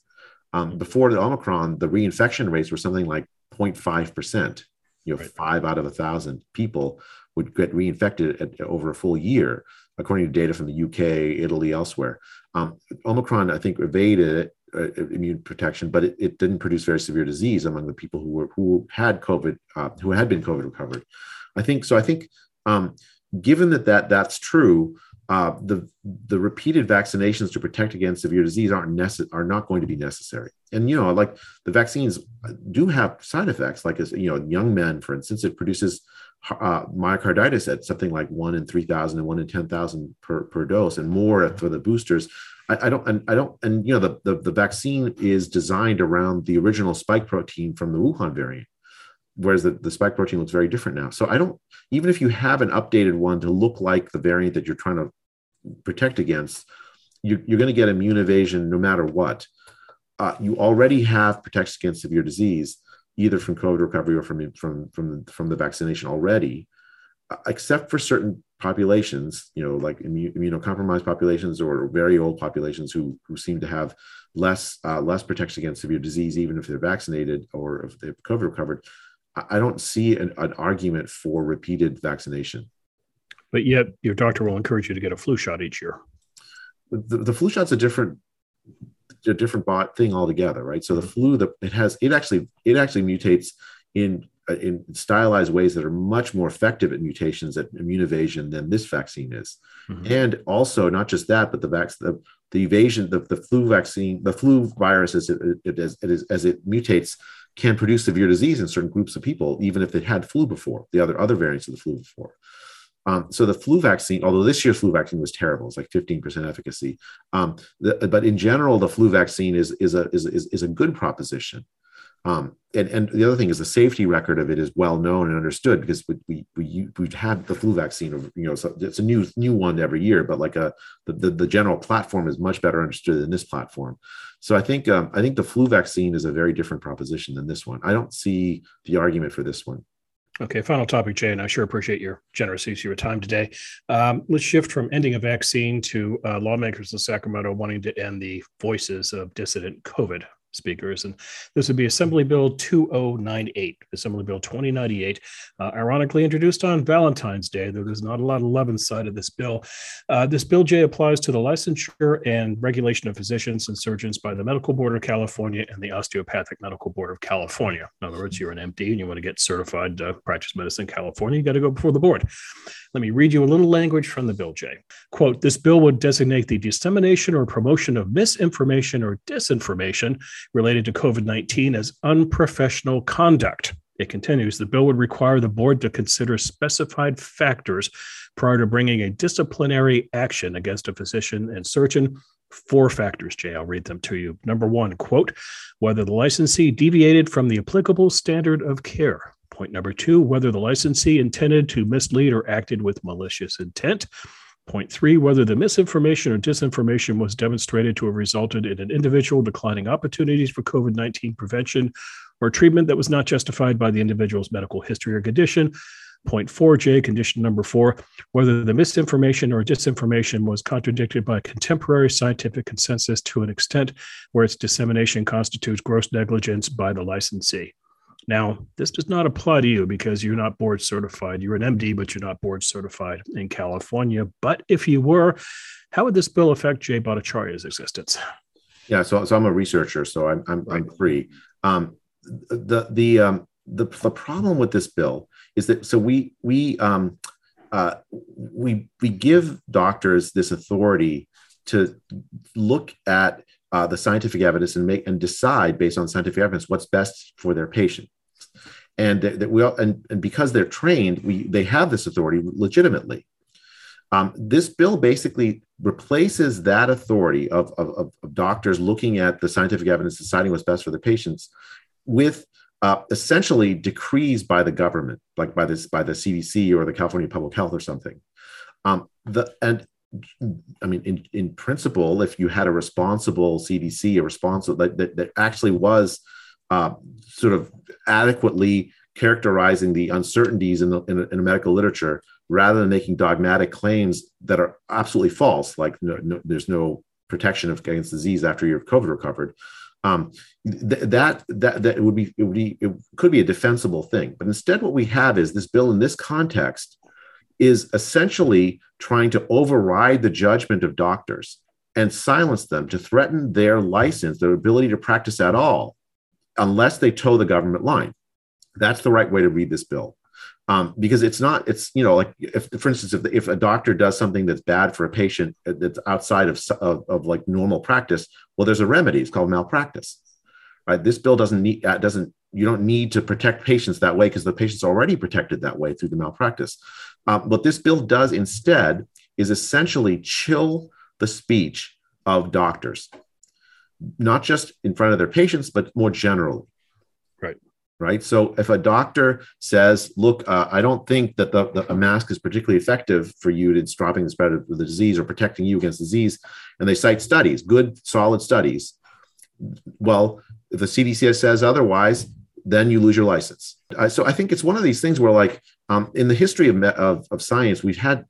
Um, before the Omicron, the reinfection rates were something like 0.5%. You know, right. five out of a thousand people would get reinfected at, over a full year, according to data from the UK, Italy, elsewhere. Um, Omicron, I think, evaded it uh, immune protection, but it, it, didn't produce very severe disease among the people who were who had COVID, uh, who had been COVID recovered. I think so. I think um, given that that that's true, uh, the the repeated vaccinations to protect against severe disease aren't necess- are not going to be necessary. And you know, like the vaccines do have side effects, like as you know, young men, for instance, it produces uh, myocarditis at something like one in 3,000 and one in 10,000 per, per dose and more for the boosters. I, I, don't, and I don't, and you know, the, the, the vaccine is designed around the original spike protein from the Wuhan variant, whereas the, the spike protein looks very different now. So I don't, even if you have an updated one to look like the variant that you're trying to protect against, you, you're going to get immune evasion no matter what. Uh, you already have protection against severe disease either from COVID recovery or from from from from the vaccination already, uh, except for certain populations, you know, like immunocompromised populations or very old populations who who seem to have less uh, less protection against severe disease, even if they're vaccinated or if they've COVID recovered. I don't see an, an argument for repeated vaccination. But yet, your doctor will encourage you to get a flu shot each year. The, the flu shot's a different a different bot thing altogether, right? So the mm-hmm. flu, the it has it actually it actually mutates in in stylized ways that are much more effective at mutations at immune evasion than this vaccine is. Mm-hmm. And also, not just that, but the vac- the, the evasion, the, the flu vaccine, the flu virus as it, it, as, it is, as it mutates can produce severe disease in certain groups of people, even if they had flu before, the other other variants of the flu before. Um, so the flu vaccine, although this year's flu vaccine was terrible, it's like 15% efficacy. Um, the, but in general, the flu vaccine is, is, a, is, is, is a good proposition. Um, and, and the other thing is the safety record of it is well known and understood because we we we we've had the flu vaccine of you know so it's a new new one every year but like a the, the, the general platform is much better understood than this platform. So I think um, I think the flu vaccine is a very different proposition than this one. I don't see the argument for this one. Okay, final topic, Jay, and I sure appreciate your generous use of your time today. Um, let's shift from ending a vaccine to uh, lawmakers in Sacramento wanting to end the voices of dissident COVID speakers. And this would be Assembly Bill 2098, Assembly Bill 2098, uh, ironically introduced on Valentine's Day, though there's not a lot of love inside of this bill. Uh, this bill, Jay applies to the licensure and regulation of physicians and surgeons by the Medical Board of California and the Osteopathic Medical Board of California. In other words, you're an MD and you want to get certified to practice medicine in California, you got to go before the board. Let me read you a little language from the bill, Jay. Quote, this bill would designate the dissemination or promotion of misinformation or disinformation related to COVID 19 as unprofessional conduct. It continues the bill would require the board to consider specified factors prior to bringing a disciplinary action against a physician and surgeon. Four factors, Jay. I'll read them to you. Number one, quote, whether the licensee deviated from the applicable standard of care. Point number two, whether the licensee intended to mislead or acted with malicious intent. Point three, whether the misinformation or disinformation was demonstrated to have resulted in an individual declining opportunities for COVID 19 prevention or treatment that was not justified by the individual's medical history or condition. Point 4J, condition number four, whether the misinformation or disinformation was contradicted by contemporary scientific consensus to an extent where its dissemination constitutes gross negligence by the licensee. Now, this does not apply to you because you're not board certified. You're an MD, but you're not board certified in California. But if you were, how would this bill affect Jay Bhattacharya's existence? Yeah, so, so I'm a researcher, so I'm I'm, I'm free. Um, the the um, the the problem with this bill is that so we we um, uh, we we give doctors this authority to look at uh, the scientific evidence and make and decide based on scientific evidence what's best for their patient and that we all, and, and because they're trained, we they have this authority legitimately. Um, this bill basically replaces that authority of, of, of, doctors looking at the scientific evidence, deciding what's best for the patients, with uh, essentially decrees by the government, like by this by the CDC or the California Public Health or something. Um, the and I mean, in, in principle, if you had a responsible CDC, a responsible that, that, that actually was uh, sort of adequately characterizing the uncertainties in the, in, in the medical literature rather than making dogmatic claims that are absolutely false, like no, no, there's no protection against disease after you're COVID recovered. Um, th- that that that would be it would be it could be a defensible thing, but instead, what we have is this bill in this context is essentially trying to override the judgment of doctors and silence them to threaten their license, their ability to practice at all, unless they toe the government line. That's the right way to read this bill. Um, because it's not, it's, you know, like if, for instance, if, if a doctor does something that's bad for a patient uh, that's outside of, of, of like normal practice, well, there's a remedy. It's called malpractice, right? This bill doesn't need, uh, doesn't, you don't need to protect patients that way because the patient's already protected that way through the malpractice. Uh, what this bill does instead is essentially chill the speech of doctors not just in front of their patients, but more generally. Right. Right. So if a doctor says, look, uh, I don't think that the, the, a mask is particularly effective for you in stopping the spread of the disease or protecting you against disease, and they cite studies, good, solid studies, well, if the CDC says otherwise, then you lose your license. Uh, so I think it's one of these things where, like, um, in the history of, of, of science, we've had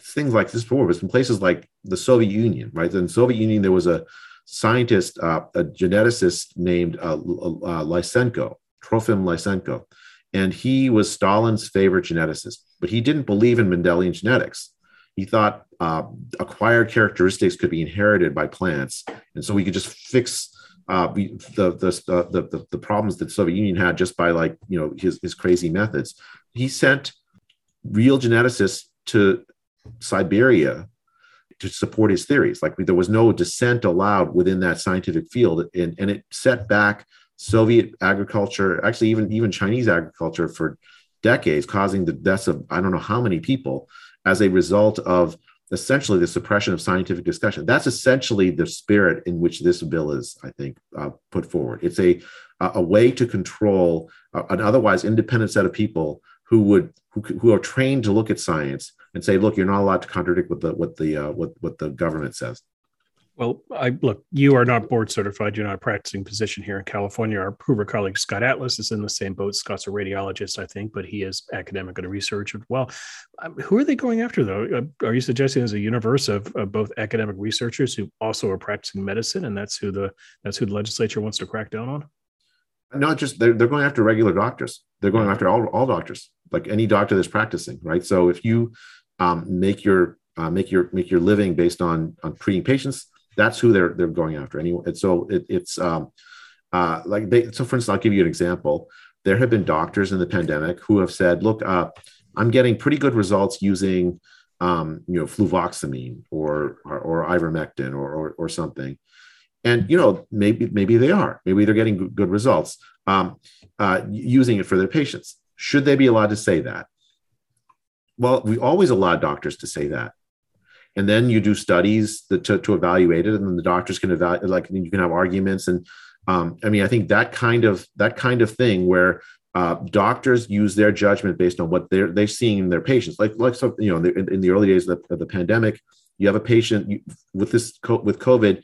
things like this before. But in places like the Soviet Union, right? In the Soviet Union, there was a scientist, uh, a geneticist named uh, uh, Lysenko, Trofim Lysenko. And he was Stalin's favorite geneticist, but he didn't believe in Mendelian genetics. He thought uh, acquired characteristics could be inherited by plants. And so we could just fix uh, the, the, the, the, problems that the Soviet Union had just by like, you know, his, his crazy methods. He sent real geneticists to Siberia to support his theories. Like there was no dissent allowed within that scientific field. And, and it set back Soviet agriculture, actually even, even Chinese agriculture for decades, causing the deaths of I don't know how many people as a result of essentially the suppression of scientific discussion. That's essentially the spirit in which this bill is, I think, uh, put forward. It's a a way to control an otherwise independent set of people who would who, who are trained to look at science and say, look, you're not allowed to contradict what the what the uh, what what the government says. Well, I look, you are not board certified. You're not a practicing physician here in California. Our Hoover colleague Scott Atlas is in the same boat. Scott's a radiologist, I think, but he is academic and research as well. Um, who are they going after, though? Uh, are you suggesting there's a universe of, of, both academic researchers who also are practicing medicine, and that's who the that's who the legislature wants to crack down on? Not just they're, they're going after regular doctors. They're going after all, all doctors, like any doctor that's practicing, right? So if you um, make your uh, make your make your living based on on treating patients that's who they're they're going after anyway. And so it, it's um, uh, like they, so. For instance, I'll give you an example. There have been doctors in the pandemic who have said, "Look, uh, I'm getting pretty good results using, um, you know, fluvoxamine or or, or ivermectin or, or, or something." And you know, maybe maybe they are. Maybe they're getting good results um, uh, using it for their patients. Should they be allowed to say that? Well, we always allow doctors to say that and then you do studies to, to evaluate it and then the doctors can evaluate like you can have arguments. And um, i mean i think that kind of that kind of thing where uh, doctors use their judgment based on what they're they're seeing in their patients. Like like so you know in, in the early days of the, of the pandemic you have a patient you, with this with covid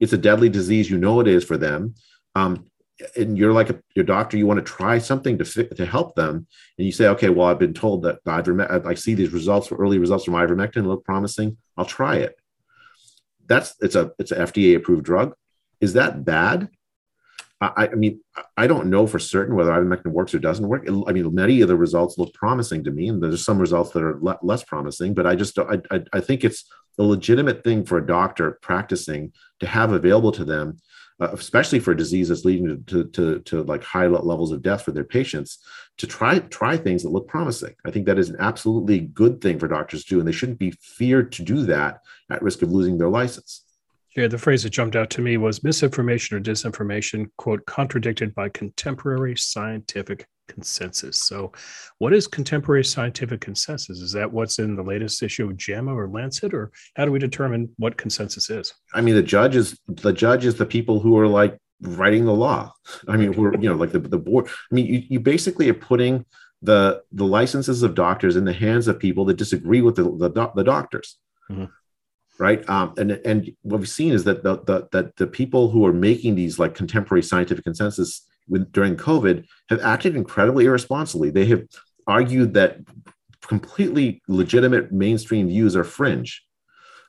it's a deadly disease. You know it is for them. Um, and you're like a, your doctor, you want to try something to to help them, and you say, okay, well, I've been told that ivermectin, I see these results, early results from ivermectin look promising. I'll try it. That's it's a it's an FDA approved drug. Is that bad? I, I mean, I don't know for certain whether ivermectin works or doesn't work. I mean, many of the results look promising to me, and there's some results that are le- less promising. But I just I, I I think it's a legitimate thing for a doctor practicing to have available to them uh, especially for diseases leading to, to, to, to, like high levels of death for their patients, to try try things that look promising. I think that is an absolutely good thing for doctors to do, and they shouldn't be feared to do that at risk of losing their license. Yeah, the phrase that jumped out to me was misinformation or disinformation, quote, contradicted by contemporary scientific consensus. So, what is contemporary scientific consensus? Is that what's in the latest issue of JAMA or Lancet, or how do we determine what consensus is? I mean, the judges, the judges, the people who are like writing the law. I mean, we're you know like the, the board. I mean, you, you basically are putting the the licenses of doctors in the hands of people that disagree with the the, the doctors. Mm-hmm right? Um, and and what we've seen is that the, the that the people who are making these like contemporary scientific consensus with, during COVID have acted incredibly irresponsibly. They have argued that completely legitimate mainstream views are fringe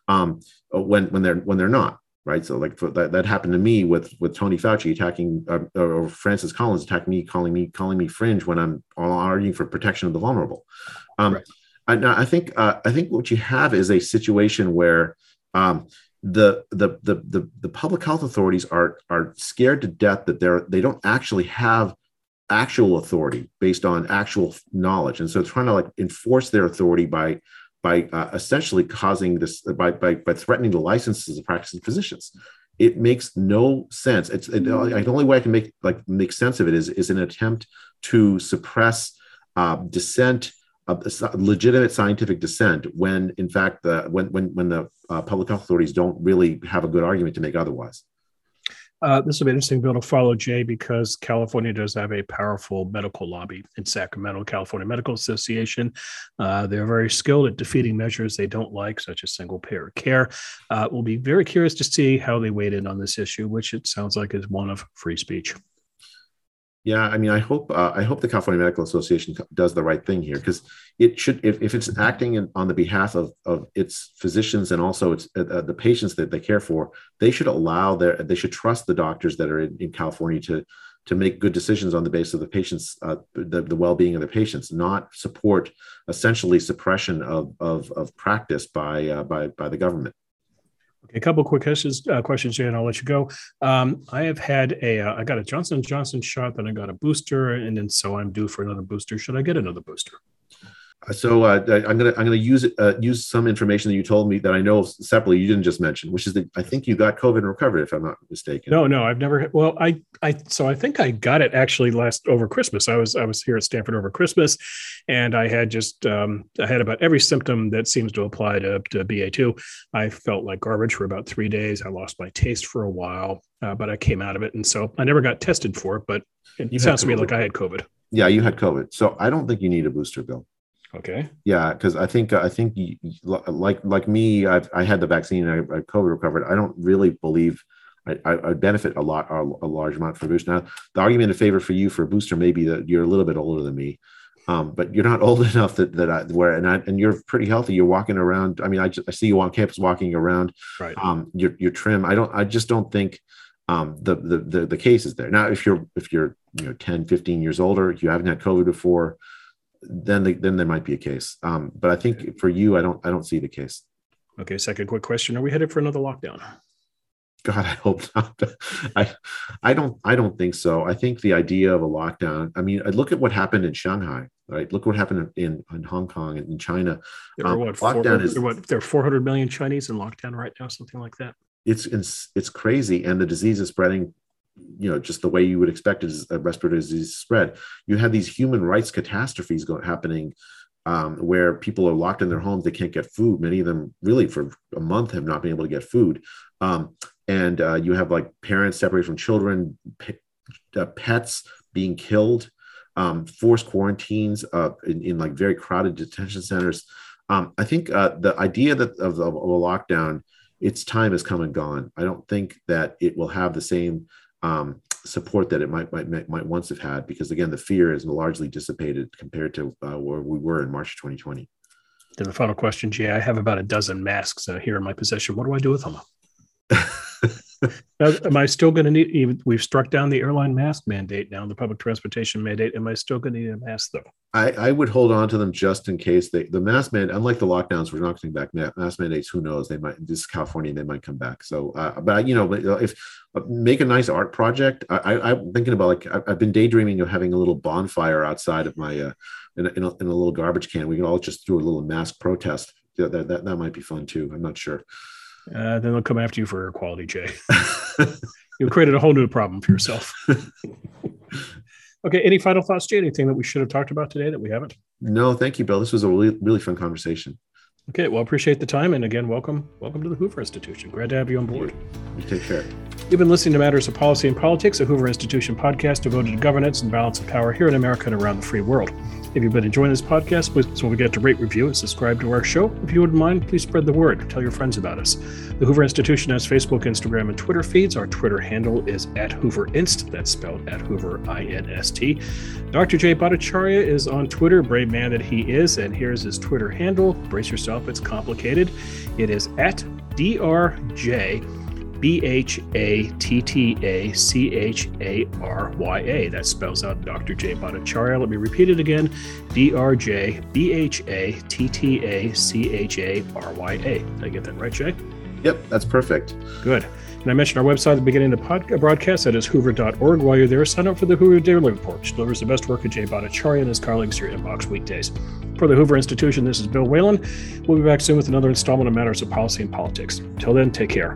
um, when when they're when they're not right. So like that, that happened to me with with Tony Fauci attacking uh, or Francis Collins attacking me, calling me calling me fringe when I'm arguing for protection of the vulnerable. Um, right. I, I think uh, I think what you have is a situation where um, the, the the the the public health authorities are are scared to death that they're they don't actually have actual authority based on actual knowledge. And so trying to like enforce their authority by by uh, essentially causing this by, by by threatening the licenses of practicing physicians. It makes no sense. It's it, the only way i can make like make sense of it is is an attempt to suppress uh, dissent legitimate scientific dissent when in fact the when when when the uh, public health authorities don't really have a good argument to make otherwise. Uh, this will be interesting bill to follow jay because california does have a powerful medical lobby in sacramento california medical association. Uh, they're very skilled at defeating measures they don't like such as single payer care. Uh, we'll be very curious to see how they weighed in on this issue which it sounds like is one of free speech yeah, I mean, I hope uh, I hope the California Medical Association does the right thing here because it should, if, if it's acting in, on the behalf of, of its physicians and also its uh, uh, the patients that they care for, they should allow their they should trust the doctors that are in, in California to to make good decisions on the basis of the patients uh, the, the well-being of the patients, not support essentially suppression of of, of practice by uh, by by the government. Okay, a couple quick questions, uh, questions, Jay, and I'll let you go. Um, I have had a, uh, I got a Johnson Johnson shot, then I got a booster, and then so I'm due for another booster. Should I get another booster? So uh, I'm gonna I'm gonna use it uh, use some information that you told me that I know separately you didn't just mention, which is that I think you got COVID and recovered if I'm not mistaken. No, no, I've never. Well, I I so I think I got it actually last over Christmas. I was I was here at Stanford over Christmas, and I had just um, I had about every symptom that seems to apply to, to BA2. I felt like garbage for about three days. I lost my taste for a while, uh, but I came out of it, and so I never got tested for it. But it you sounds to me like I had COVID. Yeah, you had COVID, so I don't think you need a booster, Bill. Okay. Yeah, because I think I think like like me, I've I had the vaccine. I, I COVID recovered. I don't really believe I, I benefit a lot a, a large amount from booster. Now, the argument in favor for you for a booster may be that you're a little bit older than me. Um, but you're not old enough that that I where and I and you're pretty healthy. You're walking around. I mean, I, just, I see you on campus walking around. Right. Um, you're you're trim. I don't. I just don't think um, the, the the the case is there. Now, if you're if you're you know 10, 15 years older, you haven't had COVID before, then the, then there might be a case. Um, but I think for you, I don't I don't see the case. Okay. Second quick question: Are we headed for another lockdown? God, I hope not. I, I don't, I don't think so. I think the idea of a lockdown. I mean, look at what happened in Shanghai, right? Look what happened in in Hong Kong and in China. There are um, what, lockdown is what? There are 400 million Chinese in lockdown right now, something like that. It's it's it's crazy, and the disease is spreading you know just the way you would expect a respiratory disease spread. You have these human rights catastrophes going happening um, where people are locked in their homes they can't get food. Many of them really for a month have not been able to get food. Um, and uh, you have like parents separated from children uh, pets being killed um, forced quarantines uh, in, in, like very crowded detention centers. Um, i think uh, the idea that of, of a lockdown its time has come and gone. I don't think that it will have the same um, support that it might, might might once have had because again the fear is largely dissipated compared to uh, where we were in March 2020. Then the final question, Jay. I have about a dozen masks uh, here in my possession. What do I do with them? Now, am I still going to need? We've struck down the airline mask mandate now, the public transportation mandate. Am I still going to need a mask though? I, I would hold on to them just in case they the mask mandate. Unlike the lockdowns, we're not getting back mask mandates. Who knows? They might. This is California. They might come back. So, uh, but you know, if uh, make a nice art project. I, am thinking about like I, have been daydreaming of having a little bonfire outside of my uh, in, a, in, a, in a little garbage can. We can all just do a little mask protest. That, that, that might be fun too. I'm not sure. Uh, then they'll come after you for air quality, Jay. you created a whole new problem for yourself. okay. Any final thoughts, Jay? Anything that we should have talked about today that we haven't? No, thank you, Bill. This was a really, really fun conversation. Okay, well, appreciate the time, and again, welcome, welcome to the Hoover Institution. Glad to have you on board. You take care. You've been listening to Matters of Policy and Politics, a Hoover Institution podcast devoted to governance and balance of power here in America and around the free world. If you've been enjoying this podcast, please don't forget to rate, review, and subscribe to our show. If you wouldn't mind, please spread the word. Tell your friends about us. The Hoover Institution has Facebook, Instagram, and Twitter feeds. Our Twitter handle is at Hoover Inst. That's spelled at Hoover I N S T. Dr. Jay Bhattacharya is on Twitter, brave man that he is, and here's his Twitter handle. Brace yourself, it's complicated. It is at DRJ B H A T T A C H A R Y A. That spells out Dr. J. Bhattacharya. Let me repeat it again D R J B H A T T A C H A R Y A. Did I get that right, Jay? Yep, that's perfect. Good. And I mentioned our website at the beginning of the podcast, uh, broadcast. That is hoover.org. While you're there, sign up for the Hoover Daily Report, which delivers the best work of Jay Bhattacharya and his colleagues to your inbox weekdays. For the Hoover Institution, this is Bill Whalen. We'll be back soon with another installment of Matters of Policy and Politics. Until then, take care.